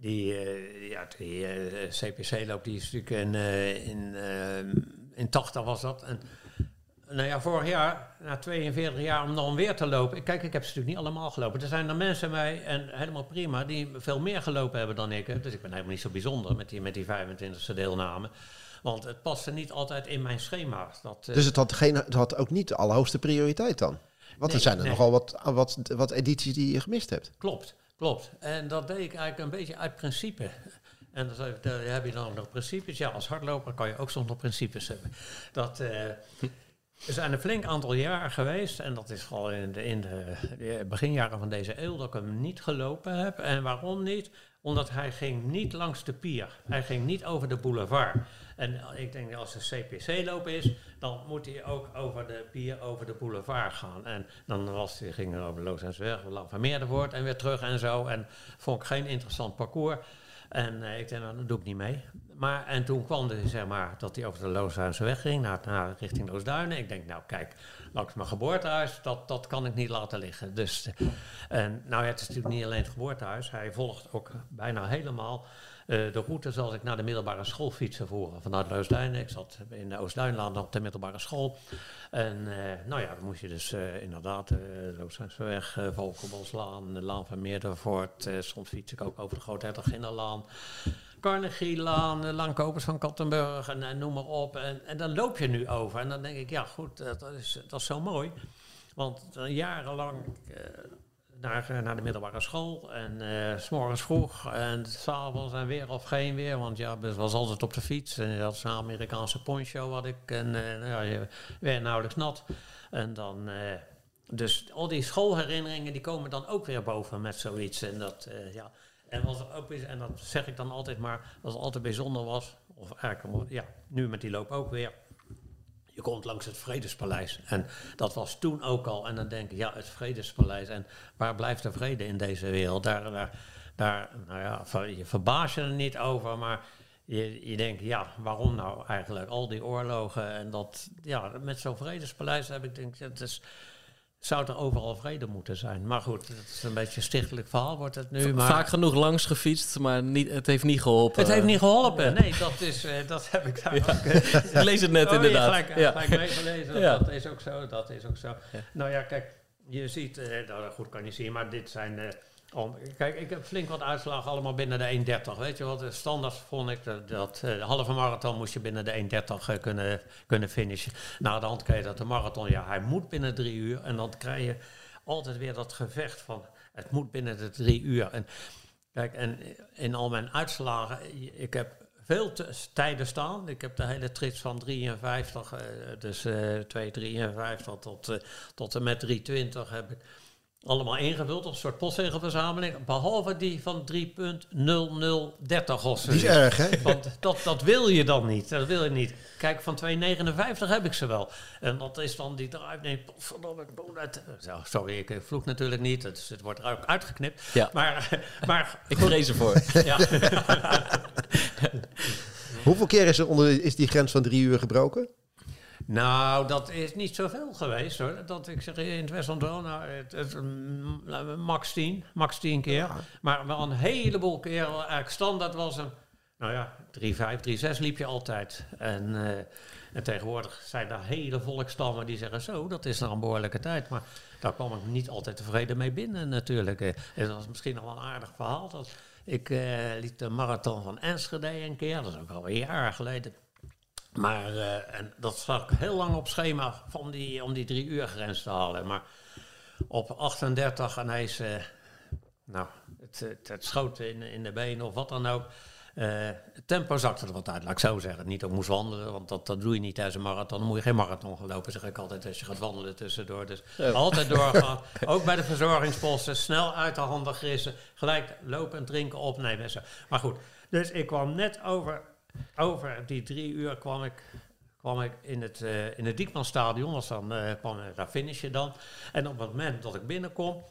die, eh, ja, die eh, CPC-loop, die is natuurlijk in, eh, in, eh, in 80 was dat. En, nou ja, vorig jaar, na 42 jaar, om dan weer te lopen. Kijk, ik heb ze natuurlijk niet allemaal gelopen. Er zijn er mensen bij, en helemaal prima, die veel meer gelopen hebben dan ik. hè. Dus ik ben helemaal niet zo bijzonder met die, met die 25e deelname. Want het paste niet altijd in mijn schema. Dat, eh, Dus het had, geen, het had ook niet de allerhoogste prioriteit dan. Want er zijn er nee. nogal wat, wat, wat edities die je gemist hebt. Klopt, klopt. En dat deed ik eigenlijk een beetje uit principe. En dan daar heb je dan nog principes. Ja, als hardloper kan je ook nog principes hebben. Dat, eh, er zijn een flink aantal jaren geweest, en dat is vooral in de, in de, beginjaren van deze eeuw, dat ik hem niet gelopen heb. En waarom niet? Omdat hij ging niet langs de pier. Hij ging niet over de boulevard. En ik denk als de CPC-loop is, dan moet hij ook over de pier, over de boulevard gaan. En dan was hij, ging hij over Loosensweg, Lang van Meerderwoord en weer terug en zo. En vond ik geen interessant parcours. En eh, ik denk, nou, dat doe ik niet mee. Maar, en toen kwam er, zeg maar, dat hij over de Loosduinse weg ging, naar, naar richting Loosduinen. Ik denk, nou kijk, langs mijn geboortehuis, dat, dat kan ik niet laten liggen. Dus, en nou, ja, het is natuurlijk niet alleen het geboortehuis. Hij volgt ook bijna helemaal eh, de route zoals ik naar de middelbare school fietsen voeren. Vanuit Loosduinen. Ik zat in de Oostduinlaan op de middelbare school. En eh, nou ja, dan moest je dus eh, inderdaad de Loosduinseweg, uh, de Laan van Meerdervoort. soms fiets ik ook over de Grote Hertoginnenlaan. Carnegielaan, de Laan Kopers van Kattenburg en, noem maar op. En, en dan loop je nu over. En dan denk ik, ja goed, dat, is, dat is zo mooi. Want jarenlang naar, eh, naar de middelbare school. En eh, s s'morgens vroeg en s'avonds en weer of geen weer. Want ja, het was altijd op de fiets. En dat is een Amerikaanse poncho had ik. En nou ja, werd nauwelijks nat. En dan... dus al die schoolherinneringen die komen dan ook weer boven met zoiets. En dat, ja... En, er ook, bij- en dat zeg ik dan altijd maar, wat altijd bijzonder was, of eigenlijk, ja, nu met die loop ook weer. Komt langs het Vredespaleis. En dat was toen ook al. En dan denk ik, ja, het Vredespaleis. En waar blijft de vrede in deze wereld? Daar, daar, daar nou ja, je verbaas je er niet over, maar je, je denkt, ja, waarom nou eigenlijk? Al die oorlogen en dat, ja, met zo'n Vredespaleis heb ik denk, het is, zou er overal vrede moeten zijn. Maar goed, het is een beetje een stichtelijk verhaal wordt het nu. Maar Vaak genoeg langs gefietst, maar niet, het heeft niet geholpen. het heeft niet geholpen. Nee, dat, is, eh, dat heb ik daar ook... eh, [LAUGHS] Ik lees het net Oh, inderdaad. Gelijk, ja. gelijk meegelezen. Ja. Dat is ook zo, dat is ook zo. Nou ja, kijk, je ziet, eh, nou goed kan je zien, maar dit zijn... eh, om, kijk, ik heb flink wat uitslagen allemaal binnen de 1.30. Weet je wat, de standaard vond ik dat, eh, halve marathon moest je binnen de 1.30 eh, kunnen, kunnen finishen. Na de hand je dat de marathon, ja, hij moet binnen drie uur. En dan krijg je altijd weer dat gevecht van, het moet binnen de drie uur. En Kijk, en in al mijn uitslagen, ik heb veel tijden staan. Ik heb de hele trits van 53, eh, dus eh 253 tot, eh, tot en met 320 heb ik allemaal ingevuld. Een soort postzegelverzameling. Behalve die van 3.0030 of Die is erg, hè? Want dat, dat wil je dan niet. Dat wil je niet. Kijk, van 2,59 heb ik ze wel. En dat is dan die drive. Nee, verdomme, ik moet uit. Zo, sorry, ik vloek natuurlijk niet. Het, het wordt ook uitgeknipt. Ja. Maar, maar Ik vrees ervoor. ja. [LAUGHS] Hoeveel keer is, er onder, is die grens van drie uur gebroken? Nou, dat is niet zoveel geweest hoor. Dat ik zeg in het West-Andorra, nou, het, het, mm, max 10, max 10 keer. Maar wel een heleboel keer, eigenlijk standaard was een, nou ja, 3-5, 3-6 liep je altijd. En, eh, en tegenwoordig zijn daar hele volkstammen die zeggen zo, dat is nou een behoorlijke tijd. Maar daar kwam ik niet altijd tevreden mee binnen natuurlijk. Eh, En dat was misschien nog wel een aardig verhaal. Dat ik eh, liep de marathon van Enschede een keer, dat is ook al een jaar geleden. Maar eh, en dat zat ik heel lang op schema om die, om die drie uur grens te halen. Maar op 38 en hij is, eh, nou, het, het, het schoot in, in de benen of wat dan ook. Eh, het tempo zakte er wat uit, laat ik zo zeggen. Niet dat ik moest wandelen, want dat, dat doe je niet tijdens een marathon. Dan moet je geen marathon gaan lopen, zeg ik altijd, als je gaat wandelen tussendoor. Dus altijd [LAUGHS] doorgaan. ook bij de verzorgingsposten, snel uit de handen grissen. Gelijk lopen en drinken opnemen en zo. Maar goed, dus ik kwam net over over die drie uur kwam ik, kwam ik in het, uh, in het Diekmanstadion. Was dan, uh, kwam, daar finish dan. En op het moment dat ik binnenkom,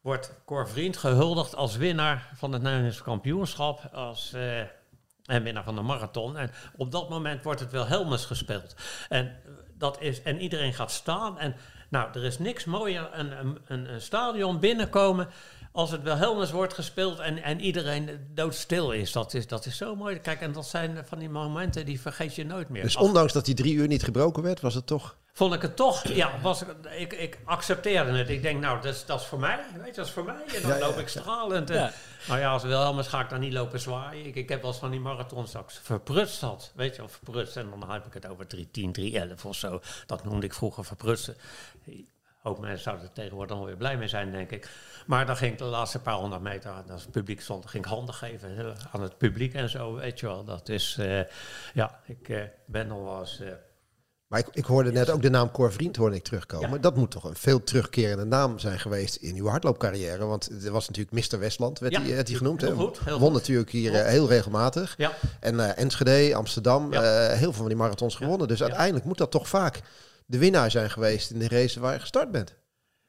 wordt Cor Vriend gehuldigd als winnaar van het Nederlands kampioenschap. Als, en winnaar van de marathon. En op dat moment wordt het Wilhelmus gespeeld. En, dat is, en iedereen gaat staan. En nou, er is niks mooier een, een, een stadion binnenkomen als het Wilhelmus wordt gespeeld en, en iedereen doodstil is. Dat, is. dat is zo mooi. Kijk, en dat zijn van die momenten die vergeet je nooit meer. Dus ondanks dat die drie uur niet gebroken werd, was het toch... Vond ik het toch, ja, was, ik, ik accepteerde het. Ik denk, nou, dat is, dat is voor mij, weet je, dat is voor mij. En dan Ja, ja, loop ik stralend. Ja. Nou ja, als Wilhelmus ga ik dan niet lopen zwaaien. Ik, ik heb wel eens van die marathons straks verprutst had, weet je, of verprutst. En dan heb ik het over 310, 311 of zo. Dat noemde ik vroeger verprutsen. Ook mensen zouden er tegenwoordig dan weer blij mee zijn, denk ik. Maar dan ging ik de laatste paar honderd meter, als het publiek stond, ging ik handen geven aan het publiek en zo, weet je wel. Dat is, uh, ja, ik uh, ben nog wel eens... Uh, maar ik, ik, hoorde net ook de naam Cor Vriend hoorde ik terugkomen. Ja. Dat moet toch een veel terugkerende naam zijn geweest in uw hardloopcarrière. Want er was natuurlijk Mr. Westland, werd hij genoemd. Heel goed, heel Won goed. natuurlijk hier eh, heel regelmatig. ja, En eh, Enschede, Amsterdam, eh, heel veel van die marathons gewonnen. Dus uiteindelijk moet dat toch vaak de winnaar zijn geweest in de race waar je gestart bent.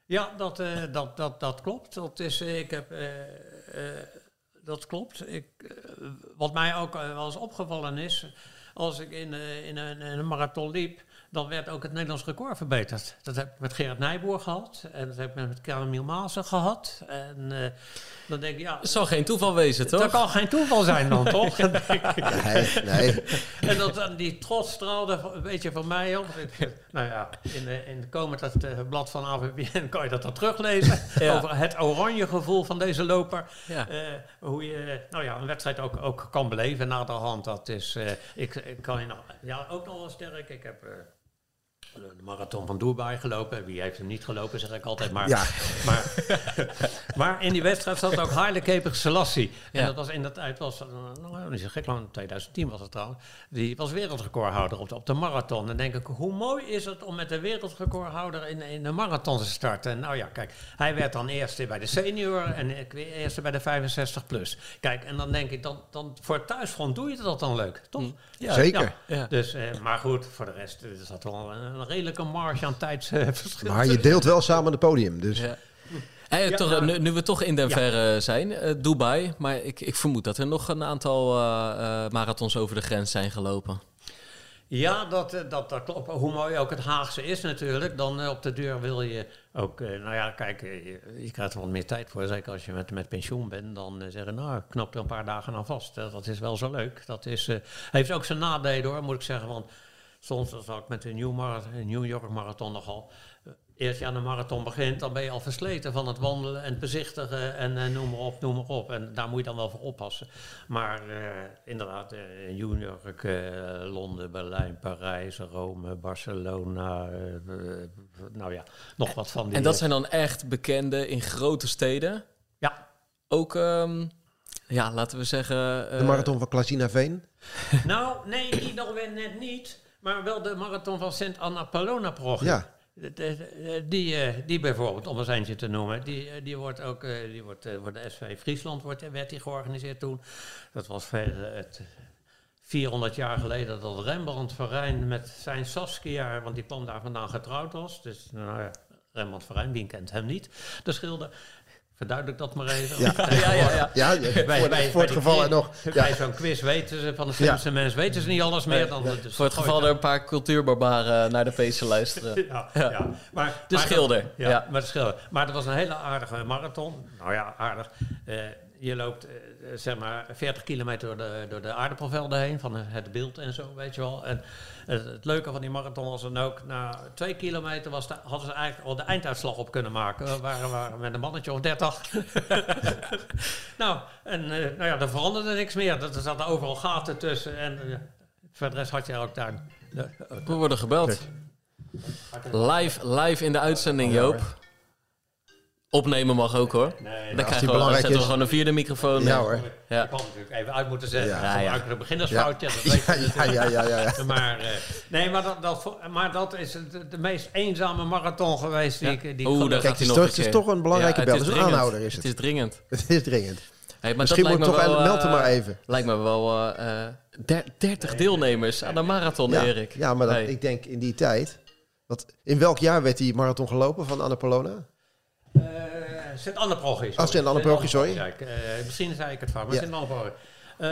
ja dat, eh, dat, dat, dat klopt. Dat, is, eh, ik heb, eh, eh, dat klopt. Ik, wat mij ook wel eens opgevallen is, als ik in, eh, in, een, in een marathon liep, dan werd ook het Nederlands record verbeterd. Dat heb ik met Gerard Nijboer gehad en dat heb ik met Karel Maassen gehad. En eh, dan denk ik, ja, Het zal geen toeval wezen, toch? dat kan geen toeval zijn dan, [LAUGHS] toch? Nee, nee. En dat, dan die trots straalde een beetje van mij op. Nou ja, in, de, in de komend dat, eh, blad van AVBN [LAUGHS] kan je dat dan teruglezen. Ja. Over het oranje gevoel van deze loper. Ja. Eh, hoe je nou ja, een wedstrijd ook, ook kan beleven na de hand. Dat is, eh, ik, ik kan je nog, ja, ook nog wel sterk. Ik heb... eh, de marathon van Dubai gelopen. Wie heeft hem niet gelopen, zeg ik altijd. Maar, Ja. [LAUGHS] maar, [LAUGHS] maar in die wedstrijd zat ook Haile Keper Selassie. En Ja. dat was in dat tijd, was, eh, nou, niet zo gek lang, 2010 was het trouwens. Die was wereldrecordhouder op de, op de marathon. En denk ik, hoe mooi is het om met de wereldrecordhouder in, in de marathon te starten. En nou ja, kijk, hij werd dan eerste bij de senior en ik weer eerste bij de 65 plus. Kijk, en dan denk ik, dan, dan voor het thuisfront doe je dat dan leuk, toch? Ja, Zeker. Ja. Dus, eh, maar goed, voor de rest er zat wel een, een redelijke marge aan tijdsverschil. Maar je deelt wel samen het podium. Dus Ja. Hey, Ja, toch, nou, nu, nu we toch in den verre zijn, eh, Dubai, maar ik, ik vermoed dat er nog een aantal eh, eh, marathons over de grens zijn gelopen. Ja, dat, dat, dat klopt. Hoe mooi ook het Haagse is natuurlijk. Dan op de deur wil je ook... eh, nou ja, kijk, je, je krijgt er wat meer tijd voor. Zeker als je met, met pensioen bent. Dan zeggen, nou, knap er een paar dagen aan vast. Dat is wel zo leuk. Dat is, eh, heeft ook zijn nadelen hoor, moet ik zeggen. Want soms, als ik met de New, Marathon, de New York Marathon nogal... Eerst je aan de marathon begint, dan ben je al versleten van het wandelen en het bezichtigen en eh, noem maar op, noem maar op. En daar moet je dan wel voor oppassen. Maar eh, inderdaad, eh, New York, Londen, Berlijn, Parijs, Rome, Barcelona, nou ja, nog wat van die... En dat zijn dan echt bekende in grote steden. Ja, Ook, ehm, ja, laten we zeggen... eh, de marathon van Klasina Veen. nou, nee, die nog weer net niet, maar wel de marathon van Sint Anna Palona. Ja. Die, eh, die bijvoorbeeld, om eens eentje te noemen, die, eh, die wordt ook, eh, die wordt, wordt de SV Friesland wordt, werd die georganiseerd toen. Dat was het 400 jaar geleden dat Rembrandt van Rijn met zijn Saskia, want die kwam daar vandaan getrouwd was. Dus nou ja, Rembrandt van Rijn, wie kent hem niet? De schilder. Verduidelijk dat maar even. [LAUGHS] Ja. Ja, ja, ja. Ja, Bij- voor, bij- voor het bij geval er nog. Bij Ja. zo'n quiz weten ze, van de slimste mensen weten ze niet alles meer. Dan, dus Voor het gooi geval er een paar cultuurbarbaren naar de feesten luisteren. [LAUGHS] ja, Ja. ja. Maar, De maar schilder, dat- ja, ja. maar de schilder. Maar dat was een hele aardige marathon. Nou ja, aardig. Eh, je loopt eh, zeg maar 40 kilometer door de, door de aardappelvelden heen, van het beeld en zo, weet je wel. En het, het leuke van die marathon was dan ook, na twee kilometer was de, hadden ze eigenlijk al de einduitslag op kunnen maken. We waren, waren met een mannetje of 30. [LAUGHS] nou, en eh, nou ja, er veranderde niks meer. Er zaten overal gaten tussen. En eh, voor de rest had je ook daar... We worden gebeld. Live, live in de uitzending, Joop. Opnemen mag ook hoor. Nee, Dan nou, krijgen we, belangrijk zetten we gewoon een vierde microfoon. Ja hoor. Ja. Ik had natuurlijk even uit moeten zetten. Ja. Ja, ja. een beginnersfoutje. Ja, je ja, ja, ja, ja, ja. [LAUGHS] Maar, eh, nee, maar dat, dat, maar dat is de, de meest eenzame marathon geweest die ik... Die Oeh, Kijk, het is toch- het is toch een belangrijke Ja, bel. het is een aanhouder, is het. Het is dringend. [LAUGHS] Het is dringend. Hey, maar Misschien dat moet lijkt ik me toch wel, meld hem eh, maar even. Lijkt me wel eh, eh, der- 30 deelnemers aan de marathon, Erik. ja maar ik denk in die tijd... In welk jaar werd die marathon gelopen van Annapolona? Eh, Sint-Anne-parochie. Oh, Sint-Anne-parochie, sorry. Ja, ik, eh, misschien zei ik het fout, maar Ja. Sint-Anne-parochie. Eh,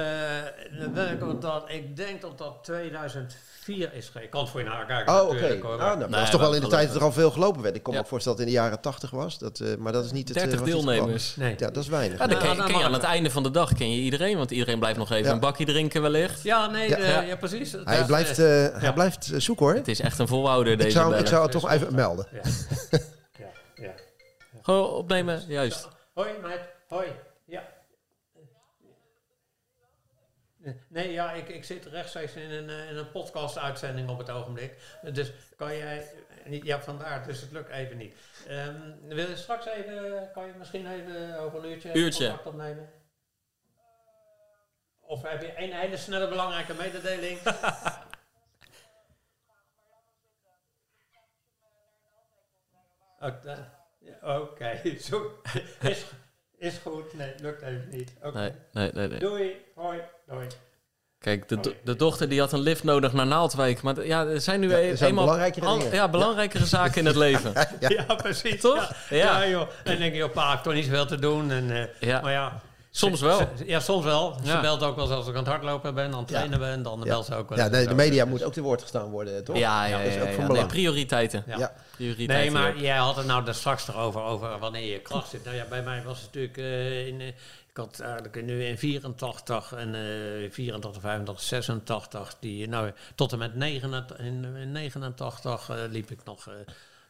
dat, ik denk dat dat 2004 is. geweest. Ik kan het voor je nakijken Oh, oké. Ah, maar- nou, dat was toch wel in de tijd dat er al veel gelopen werd. Ik Ja. me ook voorstellen dat het in de jaren 80 was. Dat, eh, maar dat is niet het... eh, 30 was niet het geval. deelnemers. Nee. Ja, dat is weinig. Ja, dan ken, je- ken aan het het. einde van de dag ken je iedereen, want iedereen blijft nog even Ja. een bakje drinken wellicht. Ja, nee, Ja. precies. Het Hij is, blijft, hij blijft zoeken hoor. Het is echt een volhouder deze Ik zou, ik zou het toch even melden. [LAUGHS] Gewoon opnemen, juist. Hoi, meid. Hoi. Ja. Nee, ja, ik, ik zit rechtstreeks in een, eh, in een podcast-uitzending op het ogenblik. Dus kan jij... niet- Ja, vandaar, dus het lukt even niet. Ehm, wil je straks even... Kan je misschien even over een uurtje... Uurtje. contact opnemen? Of heb je een hele snelle belangrijke mededeling? [LAUGHS] Oké, ja, oké. [LAUGHS] Zo- is, is goed. Nee, lukt even niet. Oké. Nee, nee, nee, nee. Doei. Hoi. Doei. Kijk, de, do- de dochter die had een lift nodig naar Naaldwijk. Maar ja, er zijn nu Ja, e- er zijn eenmaal belangrijkere al- dingen. ja, belangrijkere zaken in het leven. [LAUGHS] Ja, precies. Toch? Ja, Ja. ja. joh. En dan denk je, pa, ik heb toch niet zoveel te doen. En, eh, Ja. Maar ja. Soms wel. ja, soms wel. Ze Ja. belt ook wel eens als ik aan het hardlopen ben, aan het Ja. trainen ben. Dan Ja, belt ze ook wel ja de media Dus- moet ook te woord gestaan worden, toch? Ja, ja, dat is ja, ook ja, van ja. belang. Nee, prioriteiten. Ja. Prioriteiten Nee, maar ook. jij had het nou daar straks erover, over wanneer je kracht zit. Nou ja, bij mij was het natuurlijk eh, in... eh, ik had eigenlijk nu in 84 en eh 84, 85, 86, die, nou, tot en met 89, in, in 89 eh, liep ik nog, eh,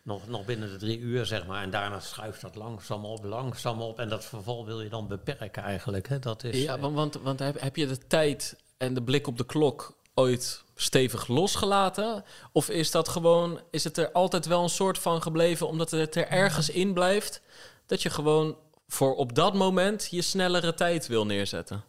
nog, nog binnen de drie uur, zeg maar. En daarna schuift dat langzaam op, langzaam op. En dat verval wil je dan beperken eigenlijk. Hè? Dat is, Ja, eh, want, want, want heb, heb je de tijd en de blik op de klok ooit stevig losgelaten? Of is dat gewoon, is het er altijd wel een soort van gebleven, omdat het er ergens in blijft, dat je gewoon voor op dat moment je snellere tijd wil neerzetten?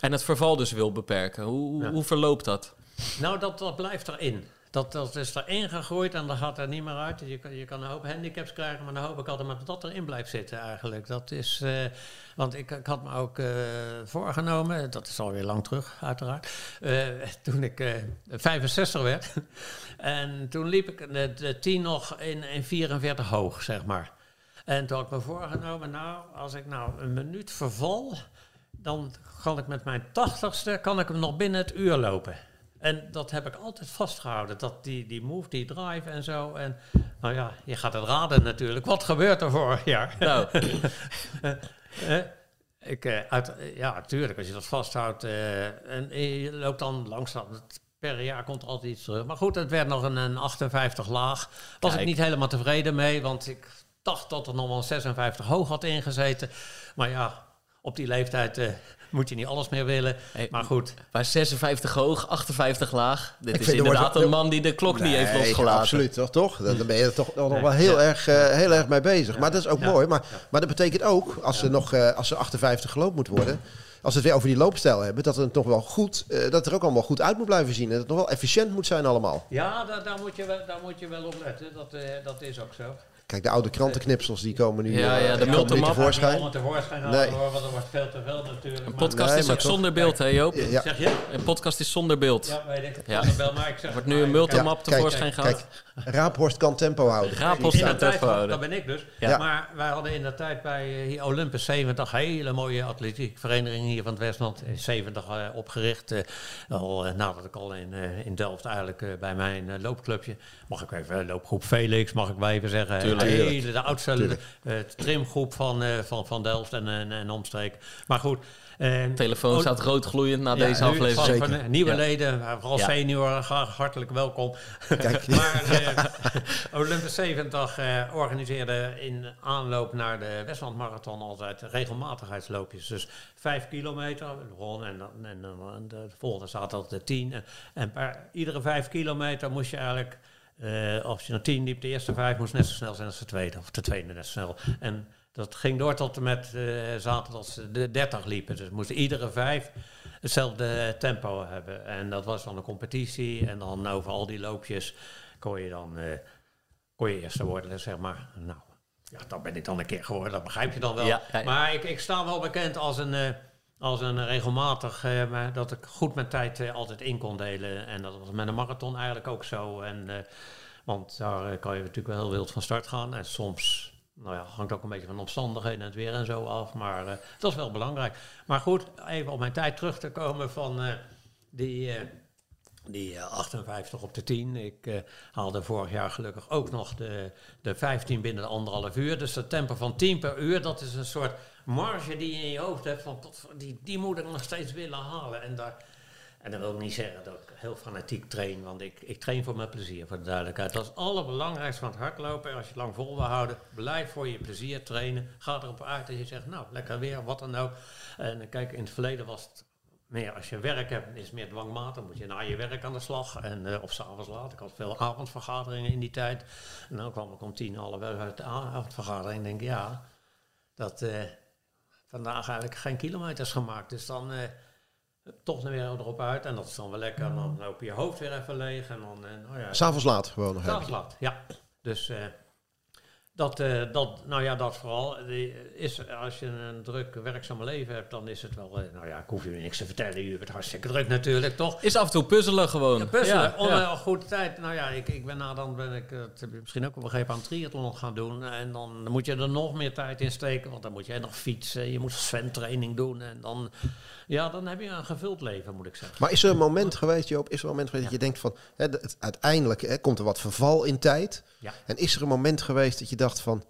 En het verval dus wil beperken. Hoe, hoe- Ja. hoe verloopt dat? Nou, dat, dat blijft erin. Dat, dat is erin gegroeid en dat gaat er niet meer uit. Je je kan een hoop handicaps krijgen, maar dan hoop ik altijd maar dat erin blijft zitten eigenlijk. Dat is, eh, want ik, ik had me ook eh, voorgenomen, dat is alweer lang terug uiteraard, eh, toen ik eh 65 werd. [LAUGHS] en toen liep ik de, de 10 nog in, in 44 hoog, zeg maar. En toen had ik me voorgenomen, nou, als ik nou een minuut verval, dan kan ik met mijn tachtigste kan ik hem nog binnen het uur lopen. En dat heb ik altijd vastgehouden. Dat die, die move, die drive en zo. En nou ja, je gaat het raden natuurlijk. Wat gebeurt er vorig jaar? [LAUGHS] Nou, [LAUGHS] Eh, ik, eh, uit, eh, ja, natuurlijk, als je dat vasthoudt. en je loopt dan langzaam. Per jaar komt er altijd iets terug. Maar goed, het werd nog een, een 58 laag. Was Kijk. ik niet helemaal tevreden mee. Want ik dacht dat er nog wel een 56 hoog had ingezeten. Maar ja, op die leeftijd moet je niet alles meer willen. Hey, Maar goed, maar 56 hoog, 58 laag. Dit Ik is er inderdaad een man die de klok niet heeft losgelaten. Absoluut, toch? toch? Dan dan ben je er toch nog Nee. wel heel, Ja. erg, eh, heel erg mee bezig. Maar dat is ook Ja. mooi. Maar, Ja. maar dat betekent ook, als, ze nog, eh, als ze 58 geloopt moet worden... Als we het weer over die loopstijl hebben, dat het nog wel goed, eh, dat het er ook allemaal goed uit moet blijven zien. En dat het nog wel efficiënt moet zijn allemaal. ja, daar, daar, moet, je wel, daar moet je wel op letten. Dat, eh, dat is ook zo. Kijk, de oude krantenknipsels die komen nu, Ja, eh, ja, de die komen multimap. tevoorschijn. Nee. hoor, want er wordt veel te veel natuurlijk. Een podcast Nee, is ook toch- zonder beeld, hè Joop? Ja, Zeg je? Een podcast is zonder beeld. Ja, weet ik. Ja. Ja. Bel, maar ik zeg wordt nu een multimap tevoorschijn kijk, gehaald. Raaphorst kan tempo houden. Raaphorst In kan tempo houden. dat ben ik dus. Ja. Maar wij hadden in de tijd bij eh, hier Olympus 70 hele mooie atletiekvereniging hier van het Westland. In 70 eh, opgericht. eh, al, eh, nadat ik al in, eh, in Delft eigenlijk eh, bij mijn eh, loopclubje. Mag ik even, eh, loopgroep Felix, mag ik wel even zeggen. Tuurlijk. Hele, de oudste eh, trimgroep van, eh, van, van Delft en, en, en omstreek. Maar goed. En- telefoon Oh, staat rood gloeiend na ja, deze nu aflevering. van- nieuwe Ja. leden, vooral Ja. senioren, graag hartelijk welkom. Kijk, [LAUGHS] maar eh, Olympus 70 eh, organiseerde in aanloop naar de Westland Marathon altijd regelmatigheidsloopjes. Dus vijf kilometer, begon en, dan, en, dan- en de volgende zat dat de tien. En, en per iedere vijf kilometer moest je eigenlijk, eh, als je naar tien liep, de eerste vijf moest net zo snel zijn als de tweede. Of de tweede net zo snel. En dat ging door tot en met eh, ze de 30 liepen. Dus moesten iedere vijf hetzelfde tempo hebben. En dat was dan een competitie. En dan over al die loopjes kon je dan eh, kon je eerste worden, zeg maar. Nou, ja, dat ben ik dan een keer geworden, dat begrijp je dan wel. Ja, ja, ja. Maar ik, ik sta wel bekend als een, eh, als een regelmatig, maar dat ik goed mijn tijd altijd in kon delen. En dat was met een marathon eigenlijk ook zo. En, want daar kan je natuurlijk wel heel wild van start gaan. En soms, nou ja, hangt ook een beetje van de omstandigheden en het weer en zo af. Maar eh, dat is wel belangrijk. Maar goed, even op mijn tijd terug te komen van eh, die... eh, die eh, 58 op de 10. Ik eh, haalde vorig jaar gelukkig ook nog de, de 15 binnen de anderhalf uur. Dus dat tempo van 10 per uur, dat is een soort marge die je in je hoofd hebt. Van, die, die moet ik nog steeds willen halen. En, daar, en dat wil ik niet zeggen dat ik heel fanatiek train. Want ik, ik train voor mijn plezier, voor de duidelijkheid. Dat is het allerbelangrijkste van het hardlopen. En als je het lang vol wil houden, blijf voor je plezier trainen. Ga erop uit dat je zegt, nou, lekker weer, wat dan ook. En kijk, in het verleden was het meer als je werk hebt, is het meer dwangmatig. Moet je na je werk aan de slag. En, eh, of s'avonds laat. Ik had veel avondvergaderingen in die tijd. En dan kwam ik om tien, half uit de avondvergadering. En denk ja, dat eh, vandaag eigenlijk geen kilometers gemaakt. Dus dan eh, toch weer erop uit. En dat is dan wel lekker. En dan loop je je hoofd weer even leeg. En dan, eh, nou ja, S'avonds laat gewoon nog S'avonds laat, ja. Dus eh, dat, eh, dat, nou ja, dat vooral. Die is, als je een druk werkzaam leven hebt, dan is het wel, nou ja, ik hoef je niks te vertellen. U het hartstikke druk natuurlijk, toch? Is af en toe puzzelen gewoon. Ja, puzzelen, Ja, om ja. een goede tijd. Nou ja, ik, ik ben na dan ben ik, dat heb je misschien ook op een gegeven moment aan triathlon gaan doen. En dan moet je er nog meer tijd in steken, want dan moet je nog fietsen, je moet zwemtraining doen. En dan, ja, dan heb je een gevuld leven, moet ik zeggen. Maar is er een moment geweest, Joop, is er een moment geweest dat je denkt van, hè, het- uiteindelijk hè, komt er wat verval in tijd. Ja. En is er een moment geweest dat je dacht van,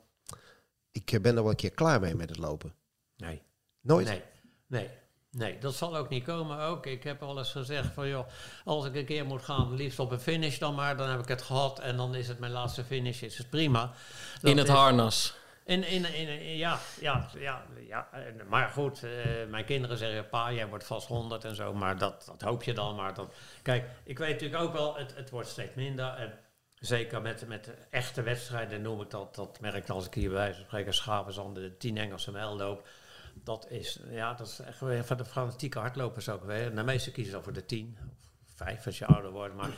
ik ben er wel een keer klaar mee met het lopen? Nee. Nooit? Nee, nee, nee, dat zal ook niet komen ook. Ik heb al eens gezegd van joh, als ik een keer moet gaan, liefst op een finish dan maar, dan heb ik het gehad en dan is het mijn laatste finish, is het prima. Dat In het is- harnas. In, in, in- ja, ja, ja, ja. En- Maar goed, eh, mijn kinderen zeggen, pa, jij wordt vast 100 en zo, maar dat, dat hoop je dan. Maar dat, kijk, ik weet natuurlijk ook wel, het, het wordt steeds minder. En zeker met, met echte wedstrijden noem ik dat, dat merk ik als ik hier bij wijze van spreken Schavenzand de 10 Engelse mijl loop. Dat is, ja, dat is echt van de fanatieke hardlopers ook weer. De meeste kiezen dan voor de 10, of 5 als je ouder wordt. Maar,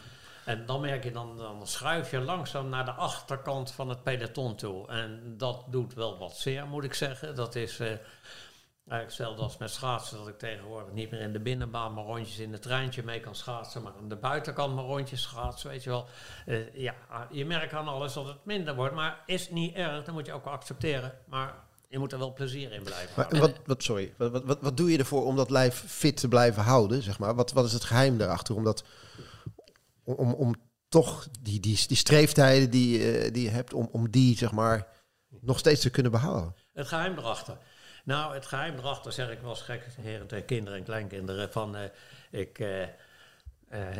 en dan merk je, dan, dan schuif je langzaam naar de achterkant van het peloton toe. En dat doet wel wat zeer, moet ik zeggen. Dat is eh, eigenlijk hetzelfde als met schaatsen. Dat ik tegenwoordig niet meer in de binnenbaan maar rondjes in het treintje mee kan schaatsen. Maar aan de buitenkant maar rondjes schaatsen, weet je wel. Eh, ja, je merkt aan alles dat het minder wordt. Maar is niet erg, dat moet je ook wel accepteren. Maar je moet er wel plezier in blijven Maar houden. wat, wat, sorry, wat, wat, wat, wat doe je ervoor om dat lijf fit te blijven houden? Zeg maar? wat, wat is het geheim daarachter? Om, dat, om, om, toch die, die, die streeftijden die, eh, die je hebt, om, om die zeg maar nog steeds te kunnen behouden? Het geheim erachter. Nou, het geheim erachter zeg ik eens gek, heren kinderen en kleinkinderen, van eh, ik, eh,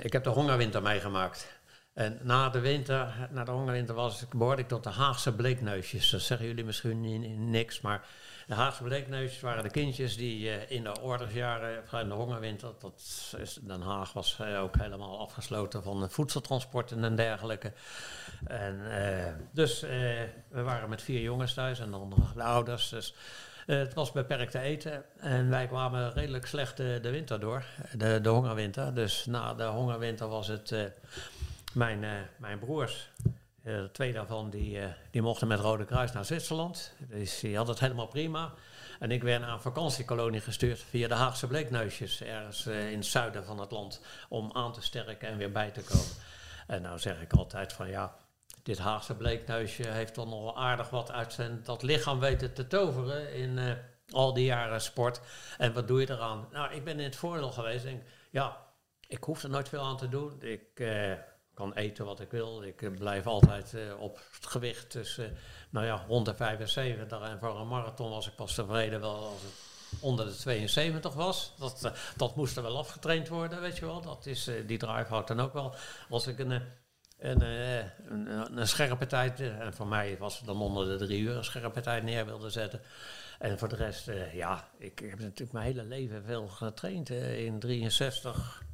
ik heb de hongerwinter meegemaakt. En na de winter, na de hongerwinter was ik, behoorde ik tot de Haagse bleekneusjes. Dat zeggen jullie misschien ni- ni- niks, maar de Haagse bleekneusjes waren de kindjes die eh, in de oorlogsjaren, of in de hongerwinter, dat is, Den Haag was eh, ook helemaal afgesloten van eh, voedseltransporten en dergelijke. En, eh, dus eh, we waren met vier jongens thuis en dan de ouders. Dus eh, het was beperkt te eten en wij kwamen redelijk slecht de, winter door, de, de hongerwinter. Dus na de hongerwinter was het eh, mijn, eh, mijn broers. Eh, twee daarvan die, eh, die mochten met Rode Kruis naar Zwitserland. Dus die had het helemaal prima. En ik werd naar een vakantiekolonie gestuurd via de Haagse Bleekneusjes, ergens eh, in het zuiden van het land, om aan te sterken en weer bij te komen. En nou zeg ik altijd van ja, dit Haagse bleekneusje heeft dan nog aardig wat uit zijn dat lichaam weten te toveren in al die jaren sport. En wat doe je eraan? Nou, ik ben in het voordeel geweest. Denk, ja, ik hoef er nooit veel aan te doen. Ik kan eten wat ik wil. Ik eh, blijf altijd eh, op het gewicht tussen, nou ja, 175. En voor een marathon was ik pas tevreden wel als het onder de 72 was. Dat, eh, dat moest er wel afgetraind worden, weet je wel. Dat is, die drive houdt dan ook wel. Als ik een, een, een, een, scherpe tijd, en voor mij was het dan onder de drie uur een scherpe tijd neer wilde zetten. En voor de rest, ja, ik heb natuurlijk mijn hele leven veel getraind. in 63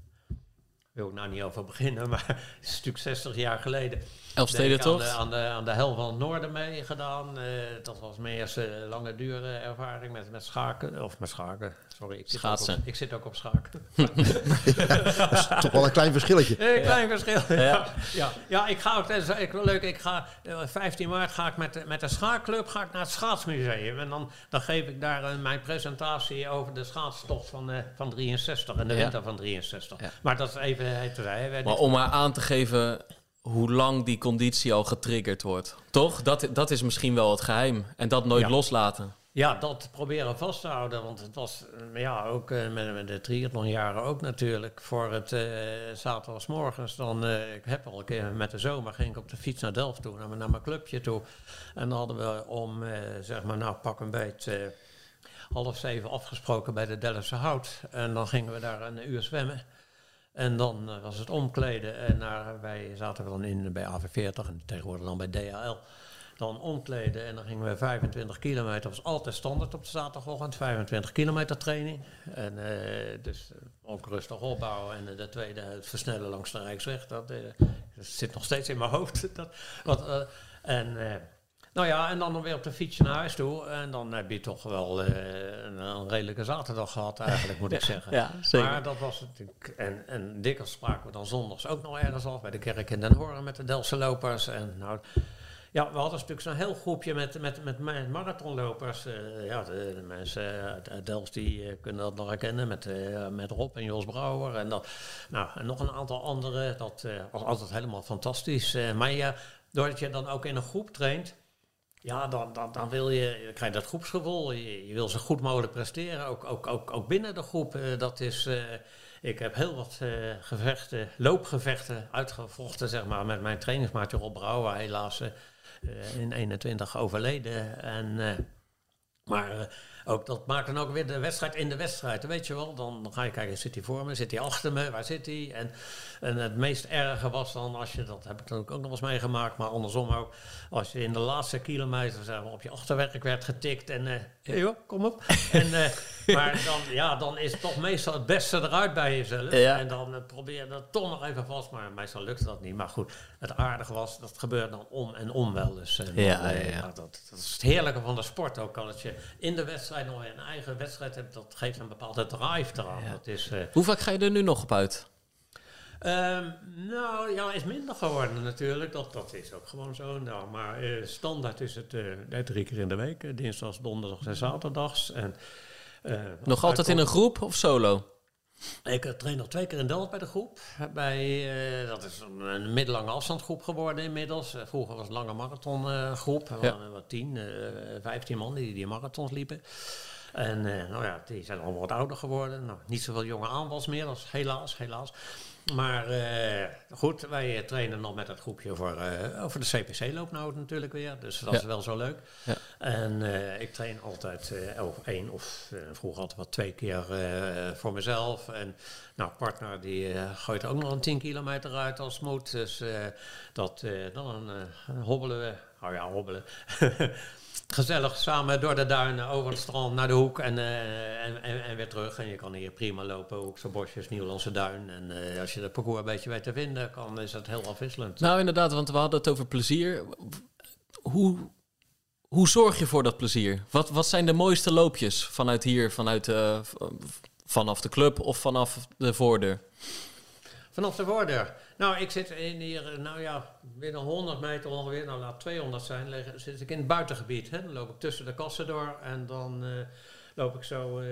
wil ik nou niet over beginnen, maar [LAUGHS] het is natuurlijk 60 jaar geleden. Elfsteden toch? Aan de, aan, de, aan de hel van het noorden mee gedaan. Eh, dat was mijn eerste lange dure ervaring met, met schaken. Of met schaken, sorry. Ik zit, ook Schaatsen. op, ik zit ook op schaken. [LAUGHS] [LAUGHS] Toch wel een klein verschilletje. Een klein verschil. Ja. Ja. Ja. Ja. ik ga ook, dat is ik, leuk, ik ga, eh, 15 maart ga ik met, de- met de schaakclub ga ik naar het schaatsmuseum. En dan, dan geef ik daar eh, mijn presentatie over de schaatstocht van, eh, van 63 en de Ja. winter van 63. Ja. Maar dat is even het Maar om maar aan te geven hoe lang die conditie al getriggerd wordt. Toch? Dat, dat is misschien wel het geheim. En dat nooit Ja. loslaten. Ja, dat proberen vast te houden. Want het was eh, ja, ook eh, met, met de triathlonjaren ook natuurlijk. Voor het eh zaterdagsmorgens. Dan, ik heb al een keer met de zomer ging ik op de fiets naar Delft toe. Naar, mijn- clubje toe. En dan hadden we om, zeg maar, nou pak een beetje half zeven afgesproken bij de Delftse Hout. En dan gingen we daar een uur zwemmen. En dan was het omkleden. En naar, wij zaten dan in bij AV40 en tegenwoordig dan bij DHL. Dan omkleden en dan gingen we 25 kilometer. Dat was altijd standaard op de zaterdagochtend. 25 kilometer training. En eh, dus eh, ook rustig opbouwen. En eh, de tweede, het versnellen langs de Rijksweg. Dat, dat zit nog steeds in mijn hoofd. [LAUGHS] Dat, wat, en nou ja, en dan weer op de fietsje naar huis toe. En dan heb je toch wel een, een redelijke zaterdag gehad eigenlijk, moet ik [LAUGHS] zeggen. Ja, zeker. Maar dat was natuurlijk... En, en dikwijls spraken we dan zondags ook nog ergens af. Bij de kerk in Den Horen met de Delftse lopers. En nou... Ja, we hadden natuurlijk zo'n heel groepje met, met, met ma- marathonlopers. Eh, ja, de, mensen uit, uit Delft die eh, kunnen dat nog herkennen. Met, eh, met Rob en Jos Brouwer. En, dat, nou, en nog een aantal anderen. Dat eh, was altijd helemaal fantastisch. Eh, maar ja, doordat je dan ook in een groep traint... Ja, dan, dan, dan wil je, krijg je dat groepsgevoel. Je, je wil zo goed mogelijk presteren, ook, ook, ook, ook binnen de groep. Eh, dat is, eh, ik heb heel wat eh, gevechten, loopgevechten uitgevochten, zeg maar, met mijn trainingsmaatje Rob Brouwer, helaas eh, eh, in 21 overleden. En, eh, maar eh, ook, dat maakt dan ook weer de wedstrijd in de wedstrijd. Weet je wel, dan, ga je kijken, zit hij voor me, zit hij achter me, waar zit hij? En, en het meest erge was dan, als je, dat heb ik dan ook nog eens meegemaakt, maar andersom ook, als je in de laatste kilometer zeg maar, op je achterwerk werd getikt en, eh hey joh, kom op. [LAUGHS] en, eh, maar dan, ja, dan is toch meestal het beste eruit bij jezelf. Ja. En dan eh, probeer je dat toch nog even vast, maar meestal lukt dat niet. Maar goed, het aardige was, dat gebeurt dan om en om wel Ja, dan, eh, ja, ja. Dat, dat is het heerlijke van de sport ook. Al dat je in de wedstrijd nog een eigen wedstrijd hebt, dat geeft een bepaalde drive eraan. Ja. Dat is... Hoe vaak ga je er nu nog op uit? Ehm, nou, ja, is minder geworden natuurlijk. Dat, dat is ook gewoon zo. Nou, maar eh, standaard is het eh, drie keer in de week. eh, Dinsdags, donderdags en zaterdags. En, Nog altijd in een groep of solo? Ik train nog twee keer in Delft bij de groep. Bij, dat is een, een middellange afstandsgroep geworden inmiddels. Vroeger was het een lange marathongroep. Er waren wat tien, vijftien man die die marathons liepen. En nou ja, die zijn allemaal wat ouder geworden. Nou, niet zoveel jonge aanwas meer, dat is helaas, helaas. Maar eh, goed, wij eh, trainen nog met het groepje voor, over de CPC-loop nou natuurlijk weer. Dus dat Ja. is wel zo leuk. Ja. En ik train altijd of één of vroeger altijd wat twee keer voor mezelf. En nou, partner die gooit ook nog een 10 kilometer uit als moet. Dus dat, dan hobbelen we. Ja, hobbelen. [LAUGHS] Gezellig samen door de duinen, over het strand, naar de hoek en, eh, en, en, weer terug. En je kan hier prima lopen, Hoekse Bosjes, Nieuwlandse Duin. En eh, als je het parcours een beetje weet te vinden, kan, is het heel afwisselend. Nou, inderdaad, want we hadden het over plezier. Hoe, hoe zorg je voor dat plezier? Wat, wat zijn de mooiste loopjes vanuit hier, vanuit, eh, vanaf de club of vanaf de voordeur? Vanaf de voordeur. Nou, ik zit in hier, eh, nou ja, binnen 100 meter ongeveer, nou laat 200 zijn, liggen- zit ik in het buitengebied. Hè. Dan loop ik tussen de kassen door en dan eh, loop ik zo eh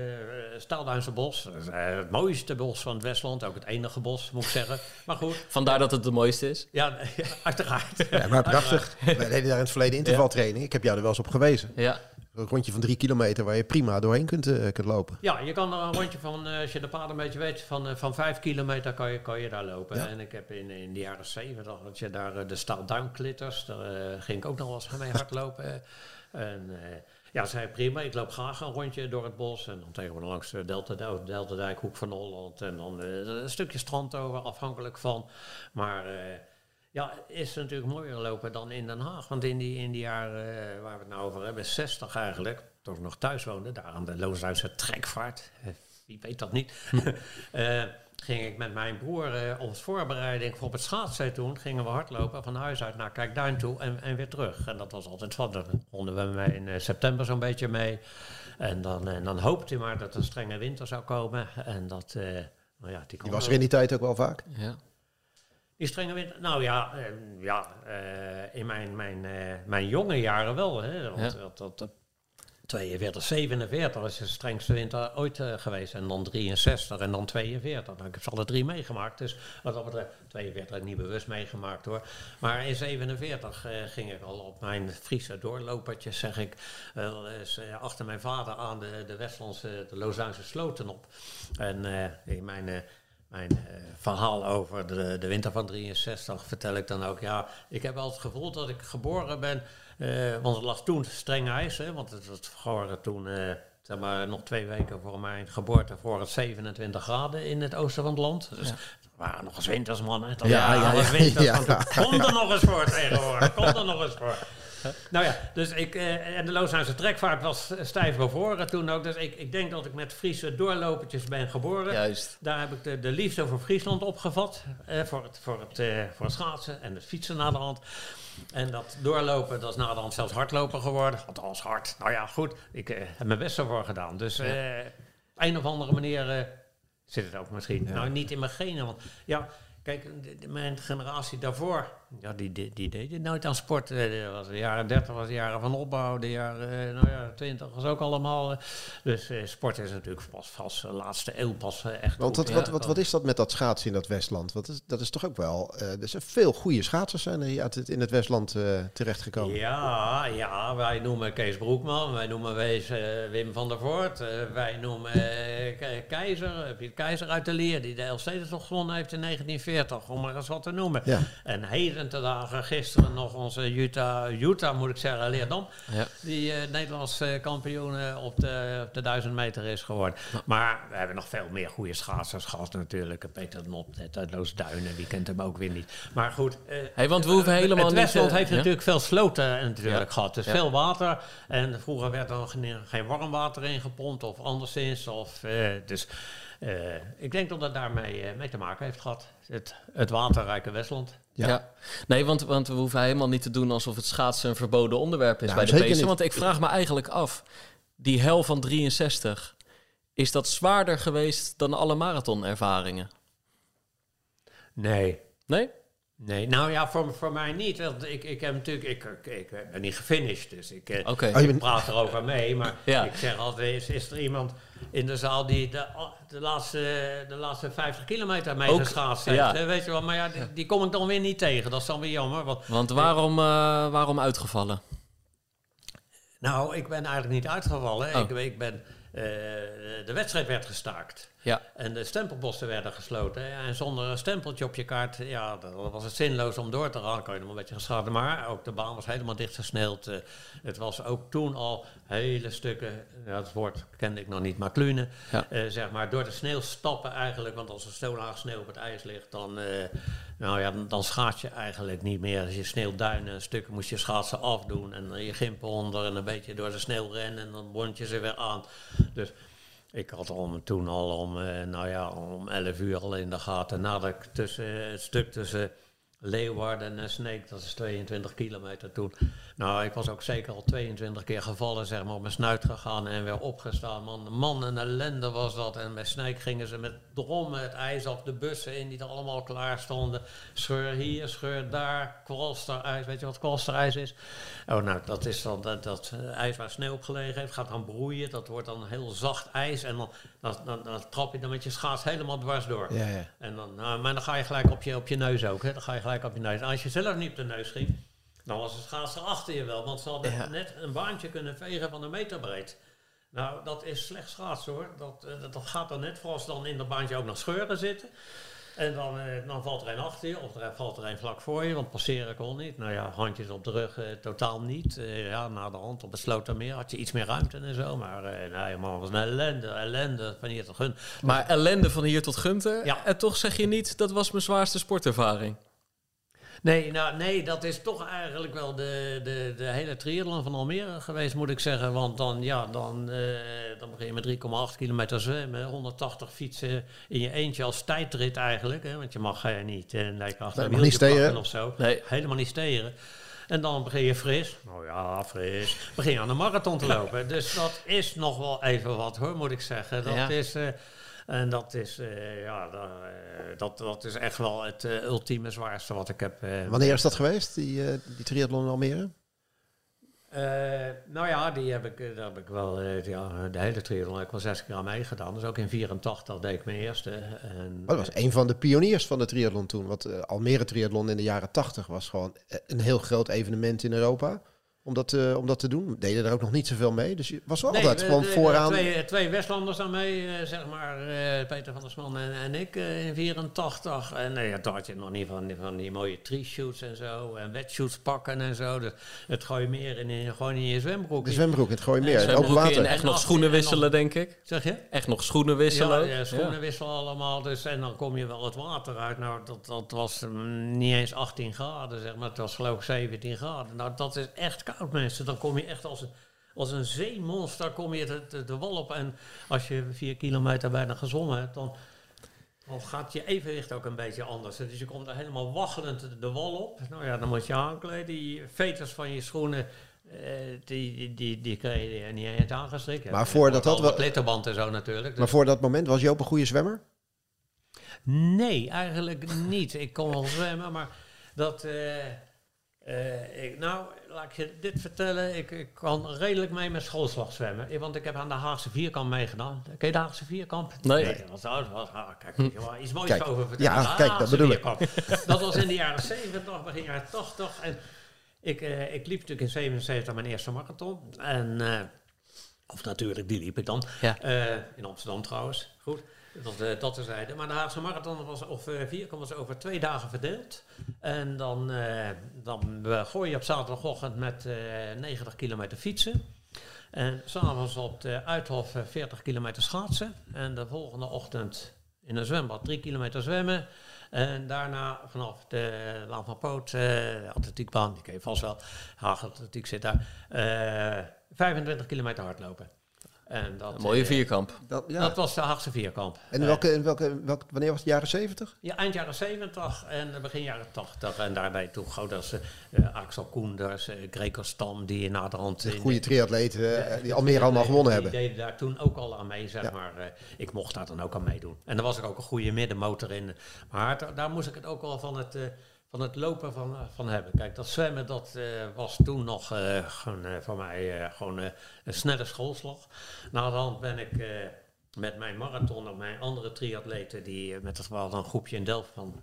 Staalduinse bos. Het mooiste bos van het Westland, ook het enige bos, moet ik zeggen. Maar goed, Vandaar dat het de mooiste is. ja, [LAUGHS] uiteraard. Ja, maar prachtig. Wij deden daar in het verleden intervaltraining. Ik heb jou er wel eens op gewezen. Ja, Een rondje van drie kilometer waar je prima doorheen kunt, eh, kunt lopen. Ja, je kan er een rondje van, eh, als je de paden een beetje weet, van, eh, van vijf kilometer kan je, kan je daar lopen. Ja. En ik heb in, in de jaren zeventig, dat je daar de staalduinklitters, daar ging ik ook nog wel eens mee [LAUGHS] hardlopen. en ja, zei prima, ik loop graag een rondje door het bos. En dan tegenwoordig langs de Delta, Deltadijk, Hoek van Holland. En dan een stukje strand over, afhankelijk van. Maar... ja, is natuurlijk mooier lopen dan in Den Haag. Want in die, in die jaren eh, waar we het nou over hebben, 60 eigenlijk, toen ik nog thuis woonde, daar aan de Loosduitse trekvaart, eh, wie weet dat niet. [LAUGHS] Eh, ging ik met mijn broer eh ons voorbereiding voor op het schaatsen toen. Gingen we hardlopen van huis uit naar Kijkduin toe en, en weer terug. En dat was altijd van. Dan begonnen we mee in eh, september zo'n beetje mee. En dan, en dan hoopte hij maar dat een strenge winter zou komen. En dat, eh, nou ja, die, Die was er in die tijd ook wel vaak. Ja. Die strenge winter? Nou ja, eh, ja eh, in mijn, mijn, eh, mijn jonge jaren wel. Hè, want Ja. dat, dat, dat 42, 47 is de strengste winter ooit eh, geweest. En dan 63 en dan 42. Nou, ik heb ze alle drie meegemaakt. Dus wat dat betreft, 42 heb ik niet bewust meegemaakt hoor. Maar in 47 eh, ging ik al op mijn Friese doorlopertjes, zeg ik, wel eens, achter mijn vader aan de, de Westlandse, de Lozuinse sloten op. En in mijn... mijn eh, verhaal over de, de winter van 63 vertel ik dan ook. Ja, ik heb wel het gevoel dat ik geboren ben. eh, want het lag toen streng ijs. Hè, want het was gewoon toen, eh, zeg maar, nog twee weken voor mijn geboorte, voor het 27 graden in het oosten van het land. Dus Ja. waren nog eens winters, man. Hè. Dat Ja, ja, ja, ja. Kom er nog eens voor tegenwoordig. Kom er nog eens voor. [LAUGHS] Nou ja, dus ik, eh, en de Looshuizen trekvaart was eh, stijf bevoren toen ook. Dus ik, ik denk dat ik met Friese doorlopertjes ben geboren. Juist. Daar heb ik de, de liefde voor Friesland opgevat. eh, voor, het, voor, het, eh, voor het schaatsen en het fietsen naar de hand. En dat doorlopen, dat is na de hand zelfs hardlopen geworden. Althans hard. Nou ja, goed. Ik heb mijn best ervoor gedaan. Dus op een of andere manier zit het ook misschien. Nou, niet in mijn genen. Want ja, kijk, de- de- mijn generatie daarvoor, ja, die, die, die deed het nooit aan sport. Eh, was de jaren 30 was de jaren van opbouw, de jaren eh, nou ja, 20 was ook allemaal. Eh. Dus eh, sport is natuurlijk pas vast de laatste eeuw pas echt. Want wat, wat, wat, wat, is dat met dat schaatsen in dat Westland? Wat is, dat is toch ook wel. Er zijn veel goede schaatsers zijn er het, in het Westland uh, terechtgekomen. Ja, ja, wij noemen Kees Broekman, wij noemen Wim van der Voort, wij noemen Keizer, Piet Keizer uit de Leer, die de LC toch gewonnen heeft in 1940, om maar eens wat te noemen. En Heden Gisteren nog onze Utah, Utah moet ik zeggen, Leerdam. Die eh, Nederlandse eh, kampioen eh, op de, op de 1000 meter is geworden. Maar we hebben nog veel meer goede schaatsers gehad natuurlijk. Peter Nop, Loos Duinen, wie kent hem ook weer niet. Maar goed. Hey, want we hoeven helemaal het Westland heeft natuurlijk veel sloten natuurlijk gehad. Dus veel water. En vroeger werd er geen warm water in gepompt of anderszins. Of, dus... Ik denk dat dat daarmee mee te maken heeft gehad. Het, het waterrijke Westland. Ja. Ja. Nee, want, want we hoeven helemaal niet te doen alsof het schaatsen een verboden onderwerp is Nou, bij de niet. Want ik vraag me eigenlijk af, die hel van 63, is dat zwaarder geweest dan alle marathonervaringen? Nee. Nee? Nee, nou ja, voor, voor mij niet. Want ik, ik heb natuurlijk, ik, ik, ik ben niet gefinished, dus ik, eh. Oh, je ik bent- praat erover mee. Maar Ja. ik zeg altijd, is, is er iemand in de zaal die de, de, laatste, de laatste 50 kilometer mee geschaatst heeft? ja. hè, Weet je wel, maar ja, die, die kom ik dan weer niet tegen. Dat is dan weer jammer. Want, Want waarom, eh, waarom uitgevallen? nou, ik ben eigenlijk niet uitgevallen. Oh. Ik, ik ben, eh, de wedstrijd werd gestaakt. Ja, En de stempelposten werden gesloten. En zonder een stempeltje op je kaart, ja, dan was het zinloos om door te gaan. Kan je nog een beetje geschaden. Maar ook de baan was helemaal dichtgesneeld. Eh, het was ook toen al hele stukken, ja, het woord kende ik nog niet, maar klunen. Ja. eh, zeg maar, door de sneeuw stappen eigenlijk. Want als er zo laag sneeuw op het ijs ligt, dan, eh, nou ja, dan, dan schaats je eigenlijk niet meer. Als je sneeuwduinen stukken moest je schaatsen afdoen. En dan je gimpen onder en een beetje door de sneeuw rennen. En dan bond je ze weer aan. Dus ik had al toen al om, eh, nou ja, om 11 uur al in de gaten. Nadat ik tussen, het stuk tussen Leeuwarden en Sneek, dat is 22 kilometer toen. Nou, ik was ook zeker al 22 keer gevallen, zeg maar, op mijn snuit gegaan en weer opgestaan. Man, man een ellende was dat. En bij Sneek gingen ze met drommen het ijs af de bussen in die er allemaal klaar stonden. Scheur hier, scheur daar, kwalsterijs. Weet je wat kwalsterijs is? Oh, nou, dat is dan dat, dat ijs waar sneeuw op gelegen heeft. Gaat dan broeien. Dat wordt dan heel zacht ijs. En dan, dan, dan, dan trap je dan met je schaats helemaal dwars door. Ja, ja. En dan, nou, maar dan ga je gelijk op je, op je neus ook. Hè? Dan ga je gelijk op je neus. En als je zelf niet op de neus ging, dan was de schaatser achter je wel. Want ze hadden Ja. net een baantje kunnen vegen van een meter breed. Nou, dat is slecht schaatsen hoor. Dat, eh, dat, dat gaat dan net voor als dan in dat baantje ook nog scheuren zitten. En dan, eh, dan valt er een achter je, of er valt er een vlak voor je, want passeren kon niet. Nou ja, handjes op de rug eh, totaal niet. Eh, ja, na de hand op het Slotermeer had je iets meer ruimte en zo. Maar nee, man, het was een ellende, ellende van hier tot gun. maar ellende van hier tot Gunter. Ja. En toch zeg je niet, dat was mijn zwaarste sportervaring. Nee, nou, nee, dat is toch eigenlijk wel de, de, de hele triathlon van Almere geweest, moet ik zeggen. Want dan, ja, dan, eh, dan begin je met 3,8 kilometer zwemmen, 180 fietsen in je eentje als tijdrit eigenlijk. Hè, want je mag uh, niet uh, nee, achter mag niet steren. of zo. Nee. Helemaal niet steren. En dan begin je fris. Nou ja, fris. Begin je aan de marathon te lopen. dus dat is nog wel even wat hoor, moet ik zeggen. Dat Ja. is... en dat is, eh, ja, eh, dat, dat is echt wel het eh, ultieme zwaarste wat ik heb. Wanneer is dat geweest, die, die triathlon in Almere? nou ja, die heb ik, daar heb ik wel, ja, de hele triathlon heb ik wel zes keer aan meegedaan. Dus ook in 84 deed ik mijn eerste. En, dat was een van de pioniers van de triathlon toen. Want Almere triathlon in de jaren 80 was gewoon een heel groot evenement in Europa. Om dat, eh, om dat te doen. Deden er ook nog niet zoveel mee. Dus je was wel Nee, altijd we- gewoon de- vooraan. Twee, twee Westlanders aan mee, eh, zeg maar, eh, Peter van der Sman en, en ik eh, in 84. En nee, ja, toen had je nog niet van, die- van die mooie tree shoots en zo. En wetshoots pakken en zo. Dus het gooi je meer in, in, gewoon in je zwembroek. De zwembroek het Gooimeer. Nee, en Zwembroekje water. en echt nog schoenen wisselen, denk ik. Zeg je? Echt nog schoenen wisselen. Ja, ook. ja, schoenen wisselen allemaal. Dus, en dan kom je wel het water uit. Nou, dat, dat was mm, niet eens 18 graden, zeg maar. Het was geloof ik 17 graden. Nou, dat is echt koud, mensen. Dan kom je echt als een, als een zeemonster kom je de, de, de wal op. En als je vier kilometer bijna gezwommen hebt, dan, dan gaat je evenwicht ook een beetje anders. Dus je komt er helemaal waggelend de, de wal op. Nou ja, dan moet je aankleden. Die veters van je schoenen... eh, die, die, die, die kreeg je niet eens aangestrikt. Maar voordat dat wel... wel- glitterband en zo natuurlijk. Dus Maar voor dat moment was Joop een goede zwemmer? Nee, eigenlijk niet. Ik kon wel zwemmen, maar dat. eh, eh, ik, nou, laat ik je dit vertellen. Ik, ik kan redelijk mee met schoolslag zwemmen. Want ik heb aan de Haagse Vierkamp meegedaan. Ken je de Haagse Vierkamp? Nee. dat was, was, ah, kijk, je wel iets moois Kijk, over vertellen. ja, De kijk, dat bedoel ik. Dat was in de jaren 70, begin jaren 80. En ik, eh, ik liep natuurlijk in 77 mijn eerste marathon. En, eh, of natuurlijk, die liep ik dan. Ja. In Amsterdam trouwens. Goed. Dat, eh, dat terzijde. Maar de Haagse Marathon was, of eh vierkant was over twee dagen verdeeld. En dan, eh, dan gooi je op zaterdagochtend met eh 90 kilometer fietsen. En s'avonds op de Uithof eh, 40 kilometer schaatsen. En de volgende ochtend in een zwembad 3 kilometer zwemmen. En daarna vanaf de Laan van Poot, atletiekbaan, die ken je vast wel. Haag Atletiek zit daar. eh 25 kilometer hardlopen. En dat, Een mooie eh, vierkamp. Dat, ja. dat was de Haagse vierkamp. en in welke, in welke, welke, wanneer was het? Jaren 70? ja, eind jaren 70 en begin jaren 80. En daarbij toen Gouders, eh Axel Koenders, eh Greco Stam, die naderhand... in- Goede triatleten eh, die Almere allemaal gewonnen die hebben. deden daar toen ook al aan mee, zeg Ja. maar. Eh, ik mocht daar dan ook aan meedoen. En daar was er ook een goede middenmotor in. Maar da- daar moest ik het ook wel van het, eh, van het lopen van, eh, van hebben. Kijk, dat zwemmen, dat eh, was toen nog eh, gewoon, voor mij gewoon een snelle schoolslag. Na de hand ben ik... met mijn marathon en mijn andere triatleten, die met het wel een groepje in Delft van,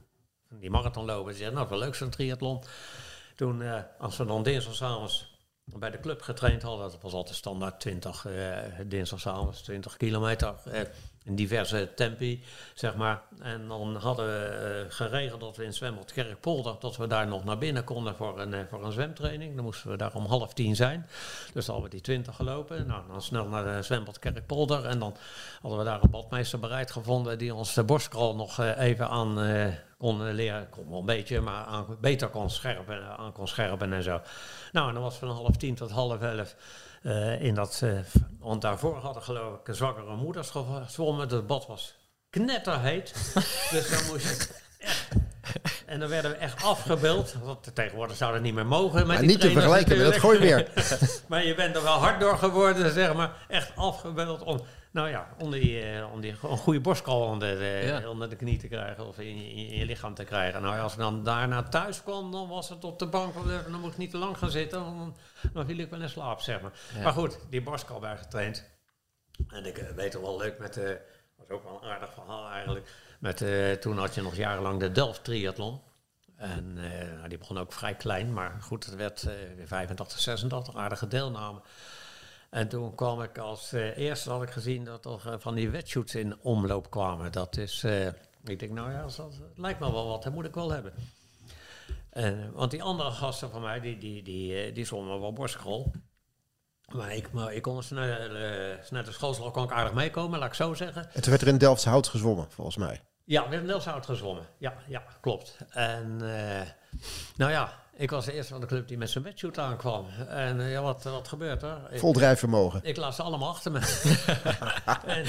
die marathon lopen, zeiden, nou, wel leuk zo'n triathlon. Toen, als we dan dinsdagavonds bij de club getraind hadden, dat was altijd standaard 20, eh dinsdagavonds, 20 kilometer, in diverse tempi, zeg maar. En dan hadden we eh, geregeld dat we in zwembad Kerkpolder, dat we daar nog naar binnen konden voor een, eh, voor een zwemtraining. Dan moesten we daar om half tien zijn. Dus dan hadden we die 20 gelopen. Nou, dan snel naar de zwembad Kerkpolder. En dan hadden we daar een badmeester bereid gevonden die ons de borstkrol nog eh, even aan kon leren. Kon wel een beetje, maar beter kon scherpen, aan kon scherpen en zo. Nou, en dan was van half tien tot half elf eh, in dat... eh, want daarvoor hadden geloof ik zwakkere moeders gezwommen. Het bad was knetterheet. [LAUGHS] dus dan moest je echt... En dan werden we echt afgebeeld. Want tegenwoordig zou dat niet meer mogen. Met Maar niet te vergelijken met het natuurlijk. Gooimeer. [LAUGHS] Maar je bent er wel hard door geworden, zeg maar. Echt afgebeeld om, nou ja, om, die, eh, om die, een goede borstkrol onder de, Ja. onder de knie te krijgen of in, je- in je lichaam te krijgen. Nou, als ik dan daarna thuis kwam, dan was het op de bank. want Dan moest ik niet te lang gaan zitten, dan, dan viel ik wel in slaap, zeg maar. Ja. Maar goed, die borstkrol bij getraind. En ik eh, weet het wel leuk met, eh was ook wel een aardig verhaal eigenlijk. Met, eh, toen had je nog jarenlang de Delft Triathlon. En eh, nou, die begon ook vrij klein, maar goed, het werd eh, weer 85, 86, aardige deelname. En toen kwam ik als eh, eerste, had ik gezien dat er eh, van die wetshoots in omloop kwamen. Dat is, eh, ik denk, nou ja, dat, lijkt me wel wat, dat moet ik wel hebben. Want die andere gasten van mij, die, die, die, die wel borstkrol. Maar ik, maar ik kon een eh, snelle schoolslag kon ik aardig meekomen, laat ik zo zeggen. En toen werd er in Delftse Hout gezwommen, volgens mij. Ja, Wim Nelshout gezwommen. Ja, ja, klopt. En eh, nou ja, ik was de eerste van de club die met zijn wetsuit aankwam. En eh, ja, wat, wat gebeurt er? Ik, Vol drijfvermogen. ik laat ze allemaal achter me. [LAUGHS] en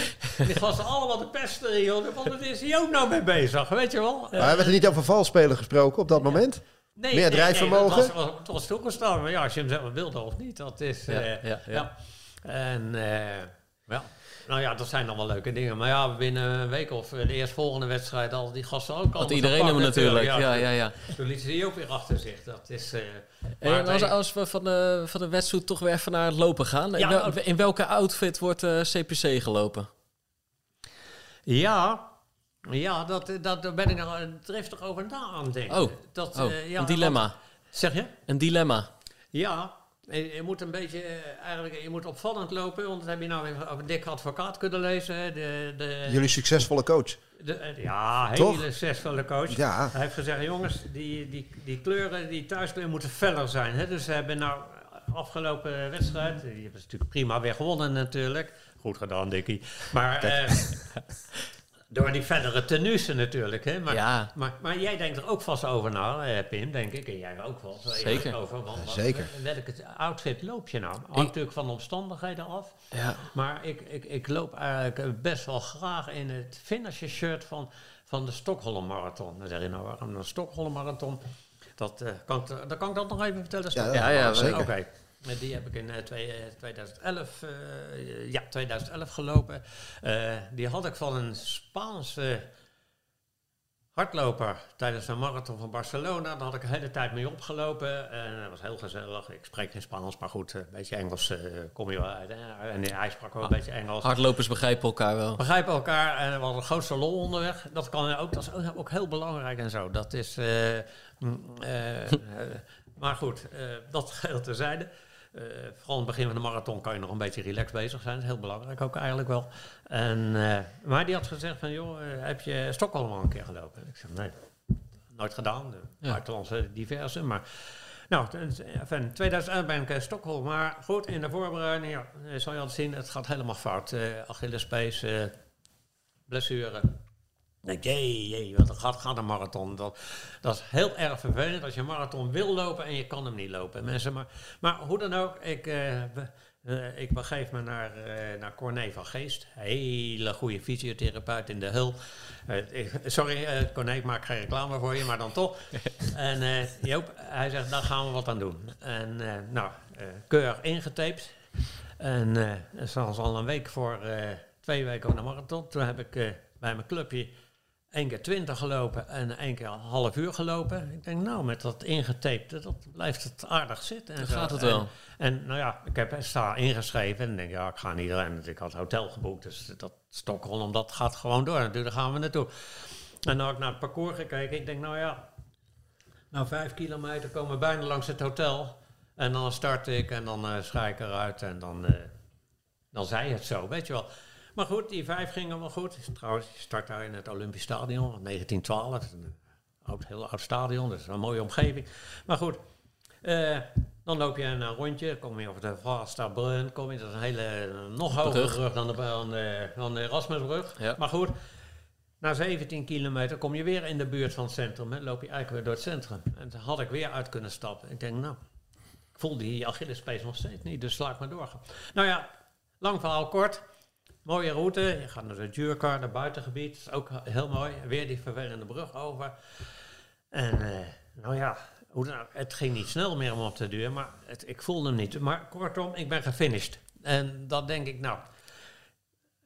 die gasten allemaal de pesten, joh. Want wat is hij ook nou mee bezig, weet je wel? Maar werd er niet over valspelen gesproken op dat moment? Nee, Meer drijfvermogen? Nee, het was, het was toegestaan. Maar ja, als je hem zelf wilde of niet, dat is... Ja, eh, ja, ja. En eh, ja, nou ja, dat zijn dan wel leuke dingen. Maar ja, binnen een week of eh, de eerstvolgende wedstrijd al die gasten ook al. Want iedereen hem natuurlijk. Ja, ja, ja. Toen lieten ze die ook weer achter zich. Dat is... eh, En maar als, nee, als we van de, van de wedstrijd toch weer even naar het lopen gaan. In, Ja, wel- ook. in welke outfit wordt eh, CPC gelopen? ja, ja dat, dat, daar ben ik nog driftig over na aan het denken. Oh, dat, Oh, eh, ja, een dilemma. zeg je? Een dilemma. Ja, je, moet een beetje, eh, eigenlijk, je moet opvallend lopen, want dat heb je nou weer over Dick Advocaat kunnen lezen. De, de, Jullie succesvolle coach. de, eh, ja, hele succesvolle coach. Ja. Hij heeft gezegd, jongens, die, die, die kleuren, die thuiskleuren moeten feller zijn. Hè? Dus ze hebben nou afgelopen wedstrijd, die hebben ze natuurlijk prima weer gewonnen natuurlijk. Goed gedaan, Dickie. Maar eh, [LAUGHS] door die verdere tenues natuurlijk. Hè? Maar, Ja. maar, maar jij denkt er ook vast over na, eh, Pim, denk ik. En jij ook wel. Zeker. Over, want wat- Zeker. Welke outfit loop je nou? Hangt Ik- natuurlijk van de omstandigheden af. Ja. Maar ik, ik, ik loop eigenlijk best wel graag in het finisher shirt van, van de Stockholm Marathon. Dan zeg je nou, waarom de Stockholm Marathon? Dat, eh, kan, ik, dat kan ik dat nog even vertellen? Ja, Ja, ja, zeker. Oké. Eh, Die heb ik in eh, twee- eh, 2011, eh, ja, 2011 gelopen. Eh, die had ik van een Spaanse hardloper tijdens de marathon van Barcelona. Daar had ik de hele tijd mee opgelopen. En dat was heel gezellig. Ik spreek geen Spaans, maar goed, eh, een beetje Engels eh, kom je wel uit. Hè? En hij sprak ook een beetje Engels. Hardlopers begrijpen elkaar wel. Begrijpen elkaar en we hadden de grootste lol onderweg. Dat, kan ook, dat is ook- ook heel belangrijk en zo. Dat is. eh, mm, eh, [LAUGHS] eh, maar goed, eh, dat geheel terzijde. Eh vooral in het begin van de marathon kan je nog een beetje relaxed bezig zijn. Dat is heel belangrijk ook eigenlijk wel. En, eh, maar die had gezegd van, joh, eh, heb je Stockholm al een keer gelopen? Ik zeg, nee, nooit gedaan. Ja. buitenlandse diverse, maar... Nou, in 2011 ben ik in Stockholm. Maar goed, in de voorbereiding ja, zal je al zien, het gaat helemaal fout. Uh, Achillespees, eh, blessure. Ik denk, jee, jee, wat gaat, gaat een marathon. Dat, dat is heel erg vervelend als je een marathon wil lopen en je kan hem niet lopen. Mensen, maar, maar hoe dan ook, ik, eh, ik begeef me naar, eh, naar Corné van Geest. Hele goede fysiotherapeut in de Hul. Ik- sorry, eh Corné, ik maak geen reclame voor je, maar dan toch. [LAUGHS] en Joop, hij zegt, daar gaan we wat aan doen. En nou, keurig ingetaped. En dat was al een week voor twee weken op de marathon. Toen heb ik bij mijn clubje één keer 20 gelopen en één keer een half uur gelopen. Ik denk, nou, met dat ingetaped, dat blijft het aardig zitten. En zo. gaat het wel. En, nou ja, ik heb sta ingeschreven en denk, ja, ik ga niet rennen. Ik had hotel geboekt, dus dat Stockholm, dat gaat gewoon door. Natuurlijk gaan we naartoe. En dan heb ik naar het parcours gekeken. Ik denk, nou ja, nou vijf kilometer komen we bijna langs het hotel. En dan start ik en dan eh scha ik eruit en dan, eh, dan zei het zo, weet je wel. Maar goed, die vijf gingen wel goed. Trouwens, je start daar in het Olympisch Stadion, 1912. Een oud, heel oud stadion, dus een mooie omgeving. Maar goed, eh, dan loop je een rondje, dan kom je over de Vastabrun, kom je, dat is een hele, eh, nog hogere Brug. dan de, dan de, dan de Erasmusbrug. Ja. Maar goed, na 17 kilometer kom je weer in de buurt van het centrum. En loop je eigenlijk weer door het centrum. En toen had ik weer uit kunnen stappen. Ik denk, nou, ik voel die Achillespees nog steeds niet, dus sla ik maar door. Nou ja, lang verhaal kort. Mooie route. Je gaat naar de Djurkar, naar buitengebied. Is ook heel mooi. Weer die vervelende brug over. En eh, nou ja, het ging niet snel meer om op te duwen, maar het, ik voelde hem niet. Maar kortom, ik ben gefinished. En dat denk ik, nou.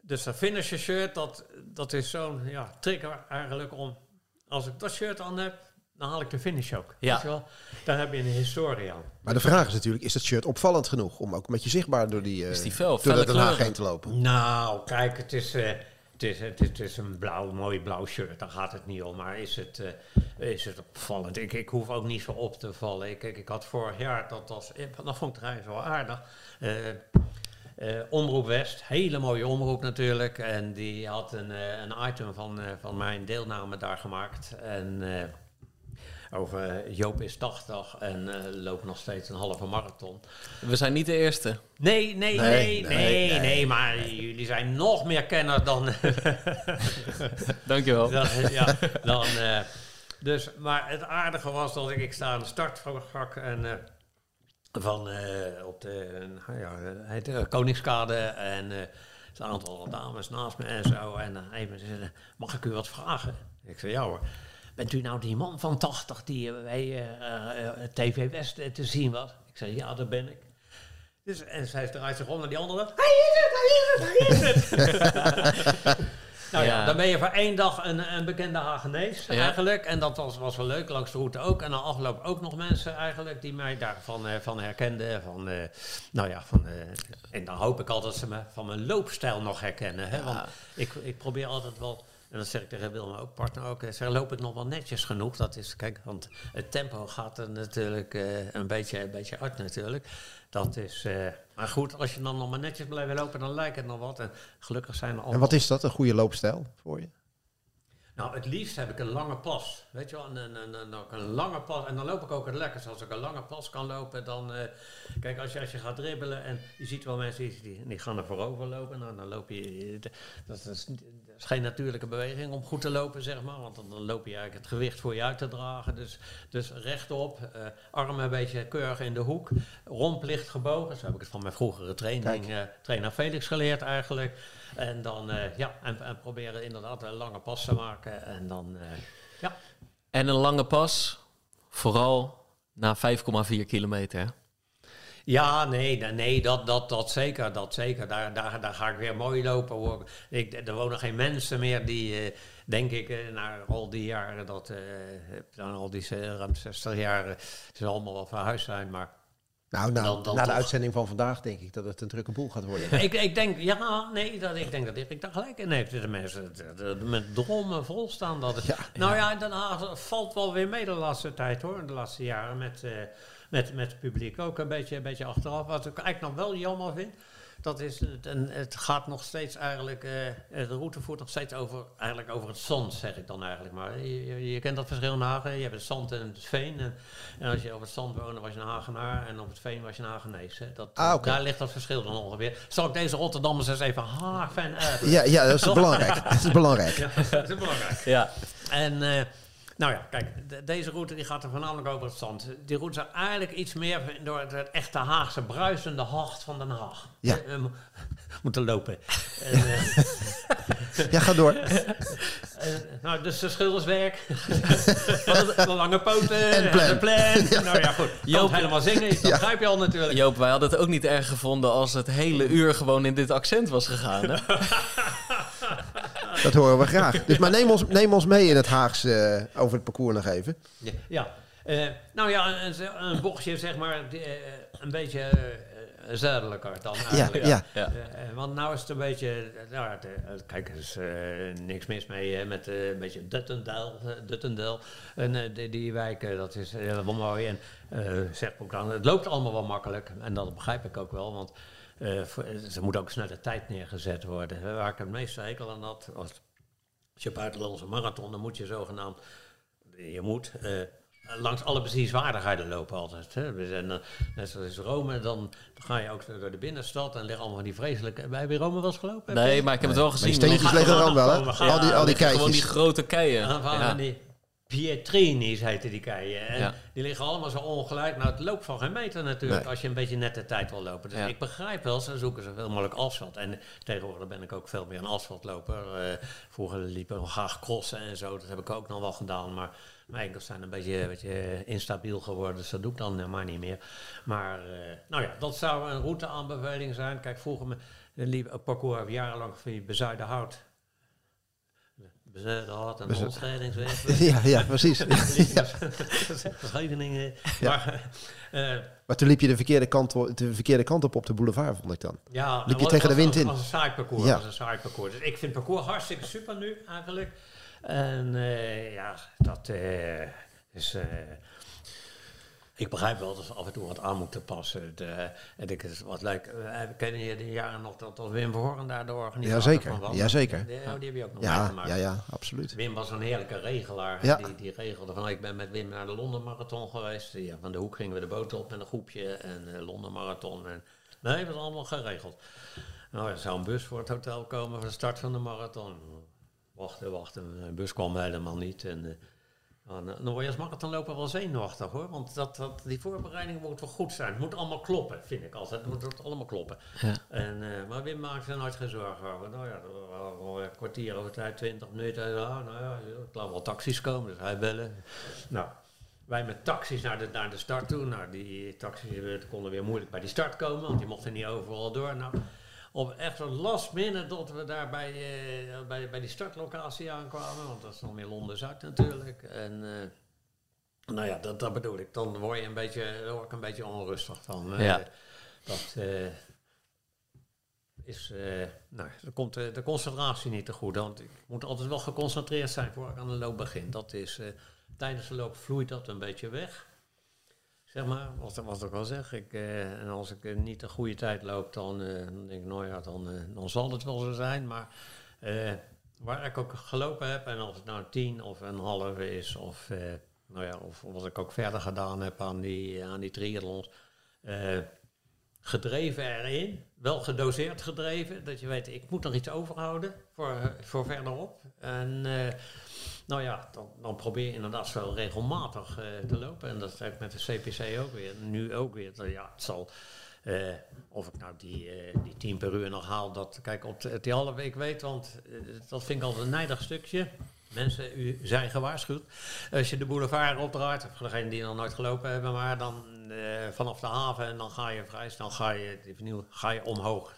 Dus dat finisher shirt, dat, dat is zo'n ja, trigger eigenlijk om. Als ik dat shirt aan heb, dan haal ik de finish ook. Ja. Weet je wel? Dan heb je een historie aan. Maar de vraag is natuurlijk, is dat shirt opvallend genoeg om ook met je zichtbaar door die, eh Is die fel? door Felle de Den Haag heen te lopen? Nou, kijk, het is, eh, het is, het is, het is een blauw, mooi blauw shirt. Daar gaat het niet om. Maar is het, eh, is het opvallend? Ik, ik hoef ook niet zo op te vallen. Ik, ik, ik had vorig jaar, dat, was, eh, dat vond ik trouwens wel aardig. Eh, eh, Omroep West, hele mooie omroep natuurlijk. En die had een, een item van, eh, van mijn deelname daar gemaakt. En eh, over Joop is 80 en eh, loopt nog steeds een halve marathon. We zijn niet de eerste. Nee, nee, nee, nee, nee, maar jullie zijn nog meer kenner dan... [LAUGHS] Dankjewel. dan ja, dan... eh, dus, maar het aardige was dat ik, ik sta aan de startvak en... eh, van eh, op de nou ja, heet, eh, Koningskade en eh, een aantal dames naast me en zo. En dan even zeggen, mag ik u wat vragen? Ik zei, ja hoor. Bent u nou die man van 80 die eh, bij eh, eh, TV West eh, te zien was? Ik zei, ja, dat ben ik. Dus, en zij draait zich om naar die andere. Hij is het, hij is het, hij is het. [LAUGHS] nou ja, Ja. dan ben je voor één dag een, een bekende Hagenees Ja. eigenlijk. En dat was, was wel leuk, langs de route ook. En dan afloop ook nog mensen eigenlijk die mij daarvan eh, van herkenden. Van, eh, nou ja, van, eh, en dan hoop ik altijd dat ze me van mijn loopstijl nog herkennen. Hè? Want ik, ik probeer altijd wel... En dat zeg ik tegen Wilma ook, partner ook. Zeg, loop ik nog wel netjes genoeg? Dat is, kijk, want het tempo gaat er natuurlijk eh, een, beetje, een beetje uit natuurlijk. Dat is, eh, maar goed, als je dan nog maar netjes blijft lopen, dan lijkt het nog wat. En gelukkig zijn er al. En wat is dat, een goede loopstijl voor je? Nou, het liefst heb ik een lange pas. Weet je wel, een, een, een, een, een lange pas. En dan loop ik ook het lekkerst. Als ik een lange pas kan lopen, dan... eh, kijk, als je, als je gaat dribbelen en je ziet wel mensen die, die, gaan er voorover lopen. Nou, dan loop je... Dat is, niet- dat is geen natuurlijke beweging om goed te lopen, zeg maar. Want dan, dan loop je eigenlijk het gewicht voor je uit te dragen. Dus, dus rechtop, eh, armen een beetje keurig in de hoek. Romp licht gebogen. Zo heb ik het van mijn vroegere training, eh, trainer Felix geleerd eigenlijk. En dan, eh, ja, en, en proberen inderdaad een lange pas te maken. En dan, eh, ja. En een lange pas, vooral na 5,4 kilometer. hè? Ja, nee, nee, dat, dat, dat zeker, dat zeker. Daar, daar, daar ga ik weer mooi lopen. Hoor. Ik, er wonen geen mensen meer die, eh, denk ik, eh, na al die jaren, dat, dan al die ruim 60 jaar, ze allemaal wel verhuisd zijn. Maar Nou, nou Dan- dan na de toch. uitzending van vandaag denk ik dat het een drukke boel gaat worden. [LAUGHS] ik, ik denk, ja, nee, dat, ik denk dat Erik daar gelijk in heeft. De mensen met dromen vol staan. Dat het, Ja, nou ja, Den Haag valt wel weer mee de laatste tijd hoor. De laatste jaren met, eh, met, met het publiek ook een beetje, een beetje achteraf. Wat ik eigenlijk nog wel jammer vind. Dat is, het, en het gaat nog steeds eigenlijk, eh, de route voert nog steeds over, eigenlijk over het zand, zeg ik dan eigenlijk maar. Je, je, je kent dat verschil in Hagen, je hebt het zand en het veen. En, en als je op het zand woonde was je een Hagenaar en op het veen was je een Hagenees. Hè. Dat, Ah. Daar ligt dat verschil dan ongeveer. Zal ik deze Rotterdammers eens even Haag-fan uit? Ja, ja dat is [LAUGHS] belangrijk. Dat is belangrijk. Ja, dat is belangrijk. Ja. En eh, nou ja, kijk, de- deze route die gaat er voornamelijk over het zand. Die route zou eigenlijk iets meer door het, het echte Haagse bruisende hart van Den Haag Ja. eh, mo- [LAUGHS] moeten lopen. [LAUGHS] en, eh, Ja, ga door. [LAUGHS] eh, nou, dus de schilderswerk, de, lange poten, En plan. de plan. Nou ja, goed. Je Joop. kan helemaal zingen, dat Ja. begrijp je al natuurlijk. Joop, wij hadden het ook niet erg gevonden als het hele uur gewoon in dit accent was gegaan. Hè? Dat horen we graag. Dus maar neem ons, neem ons mee in het Haagse eh, over het parcours nog even. Ja, ja. Eh, nou ja, een, een bochtje zeg maar eh, een beetje zuidelijker dan Ja, eigenlijk. ja. Ja. Want nou is het een beetje, nou, het, kijk, er is niks mis mee hè, met een beetje Duttendel, Duttendel. En die, die wijken, dat is helemaal mooi. En eh zeg ook dan, het loopt allemaal wel makkelijk. En dat begrijp ik ook wel, want ze moet ook snel de tijd neergezet worden. Waar ik het meeste hekel aan had, was als je buitenlandse marathon, dan moet je zogenaamd, je moet eh, langs alle bezienswaardigheden lopen altijd. Hè. We zijn, eh, net zoals Rome, dan, ga je ook door de binnenstad en liggen allemaal van die vreselijke... Wij hebben in Rome wel eens gelopen? Nee, maar ik heb het wel Die gezien. steentjes Liggen- er wel, hè? Ja, Al die, al die liggen Gewoon die grote keien. Ja. Pietrini's heten die keien. En Ja. die liggen allemaal zo ongelijk. Nou, het loopt van geen meter natuurlijk Nee. als je een beetje net de tijd wil lopen. Dus Ja. ik begrijp wel, ze zoeken zoveel mogelijk asfalt. En tegenwoordig ben ik ook veel meer een asfaltloper. Eh, vroeger liepen we graag crossen en zo. Dat heb ik ook nog wel gedaan. Maar mijn enkels zijn een beetje, een beetje instabiel geworden. Dus dat doe ik dan helemaal niet meer. Maar eh, nou ja, dat zou een routeaanbeveling zijn. Kijk, vroeger me, liep een parcours jarenlang via Bezuide Bezuide Hout en Ontscheidingsweg. [LAUGHS] Ja, ja, [LAUGHS] precies. [LAUGHS] Scheveningen. Ja. Maar, eh, Maar toen liep je de verkeerde kant, o- de verkeerde kant op op de boulevard, vond ik dan. ja, Liep je tegen de wind in? was een saai parcours. Ja. was een saai parcours. Dus ik vind het parcours hartstikke super nu eigenlijk. En eh, ja, dat eh, is... eh, ik begrijp wel dat ze af en toe wat aan moeten passen. De, en ik is wat leuk. Uh, ken je de jaren nog dat, dat Wim Verhoorn daar de organisator Jazeker, van was? jazeker. Die, oh, die heb je ook nog Ja, meegemaakt. ja, ja, absoluut. Wim was een heerlijke regelaar. Ja. Die, die regelde van, ik ben met Wim naar de Londen Marathon geweest. Ja, van de hoek gingen we de boot op met een groepje en eh, Londen Marathon. En, nee, dat was allemaal geregeld. Nou, er zou een bus voor het hotel komen voor de start van de marathon. Wachten, wachten. De bus kwam helemaal niet. En, eh, dan, dan word je als marathonloper wel zenuwachtig hoor. Want dat, dat, die voorbereiding moet wel goed zijn. Het moet allemaal kloppen, vind ik altijd. Het moet het allemaal kloppen. Ja. En, eh, maar Wim maakt er nooit geen zorgen over. Nou ja, een kwartier over tijd, 20 minuten. Ja, nou ja, er kwamen wel taxis komen, dus hij bellen. Nou, wij met taxis naar de, naar de start toe. Nou, die taxis konden weer moeilijk bij die start komen, want die mochten niet overal door. Nou, op echt een last minute dat we daar bij, eh, bij, bij die startlocatie aankwamen. Want dat is dan weer Londen-Zuid natuurlijk. En eh, nou ja, dat, dat bedoel ik. Dan word je een beetje, word ik een beetje onrustig van. Eh, Ja. Dat is, nou, dan komt de, de concentratie niet te goed. Want ik moet altijd wel geconcentreerd zijn voor ik aan de loop begin. Dat is, tijdens de loop vloeit dat een beetje weg. Zeg maar, wat, wat ik al zeg. Ik, eh, en als ik eh, niet een goede tijd loop, dan, eh, dan denk ik, nou ja, dan, dan zal het wel zo zijn. Maar waar ik ook gelopen heb, en of het nou tien of een half is, of, nou ja, of wat ik ook verder gedaan heb aan die, aan die triathlons, gedreven erin, wel gedoseerd gedreven, dat je weet, ik moet nog iets overhouden voor, voor verderop. En nou ja, dan, dan probeer je inderdaad zo regelmatig eh, te lopen. En dat heb ik met de CPC ook weer. Nu ook weer. Dat, Ja, het zal. eh, of ik nou die, eh, die 10 per uur nog haal, dat kijk op die halve week weet, want dat vind ik altijd een nijdig stukje. Mensen, u zijn gewaarschuwd. Als je de boulevard opdraait, voor degenen die nog nooit gelopen hebben, maar dan vanaf de haven en dan ga je vrij snel ga je, ga je omhoog,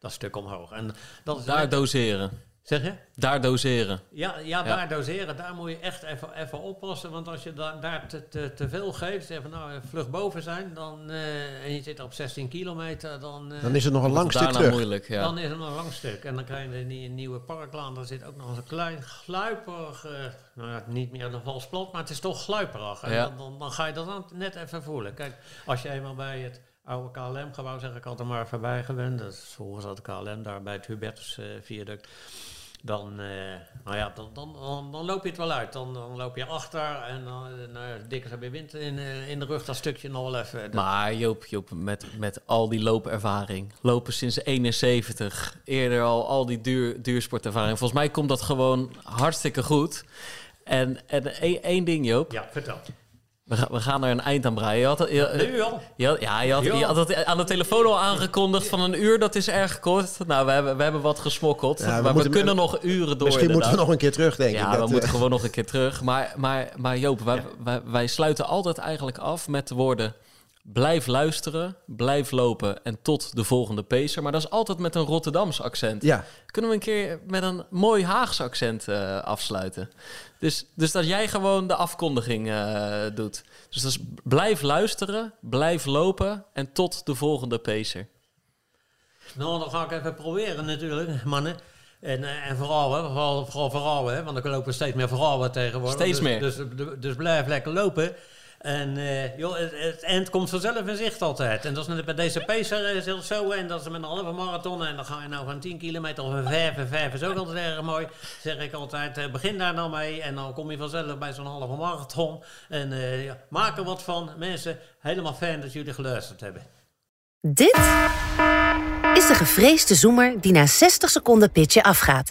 dat stuk omhoog. En dat is Daar doseren. Zeg je? Daar doseren. Ja, ja, Ja. daar doseren, daar moet je echt even, even oppassen. Want als je da- daar te, te, te veel geeft, zeg van nou, vlug boven zijn, dan, eh, en je zit op 16 kilometer, dan, eh, Dan is het nog een lang stuk terug. moeilijk, ja. dan is het nog een lang stuk. En dan krijg je die nieuwe parklaan, daar zit ook nog eens een klein gluiperig, eh, nou ja, niet meer een vals plat, maar het is toch gluiperig. En Ja. dan, dan, dan ga je dat dan net even voelen. Kijk, als je eenmaal bij het oude KLM-gebouw, zeg ik altijd maar, voorbij gewend, dat is volgens dat KLM daar bij het Hubertus eh, viaduct, dan, eh, nou ja, dan, dan, dan, dan loop je het wel uit. Dan, dan loop je achter en dan, uh, nou, dikke heb je wind in, eh, in de rug, dat stukje nog wel even. Maar Joop, Joop met, met al die loopervaring, lopen sinds 71, eerder al al die duur, duursportervaring. Volgens mij komt dat gewoon hartstikke goed. En, en één, één ding, Joop. ja, vertel. We, gaan- we gaan er een eind aan breien. Je had, je, Nu al? je ja, je had, Ja. je had het aan de telefoon al aangekondigd van een uur. Dat is erg kort. Nou, we hebben, we hebben wat gesmokkeld. Ja, we maar we kunnen nog uren door. Misschien moeten we nog een keer terug, denk Ja, ik. we Dat, moeten eh, gewoon nog een keer terug. Maar, maar, maar Joop, wij, wij, wij sluiten altijd eigenlijk af met de woorden... Blijf luisteren, blijf lopen en tot de volgende pacer. Maar dat is altijd met een Rotterdams accent. ja, Kunnen we een keer met een mooi Haags accent eh, afsluiten? Dus, dus dat jij gewoon de afkondiging eh, doet. Dus dat is blijf luisteren, blijf lopen en tot de volgende pacer. Nou, dan ga ik even proberen natuurlijk, mannen. En, eh, en vooral, hè, vooral, vooral vrouwen, hè, want er lopen steeds meer vrouwen tegenwoordig. Steeds dus, meer. Dus, dus, dus blijf lekker lopen. En eh, joh, het, eind komt vanzelf in zicht altijd. En dat is net bij deze pacer het zo. En dat is met een halve marathon. En dan ga je nou van 10 kilometer of een 5. En 5 is ook altijd erg mooi. Zeg ik altijd, eh, begin daar nou mee. En dan kom je vanzelf bij zo'n halve marathon. En eh, ja, maak er wat van. Mensen, helemaal fijn dat jullie geluisterd hebben. Dit is de gevreesde zoemer die na 60 seconden pitchen afgaat.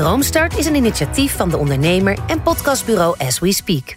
Droomstart is een initiatief van de ondernemer en podcastbureau As We Speak.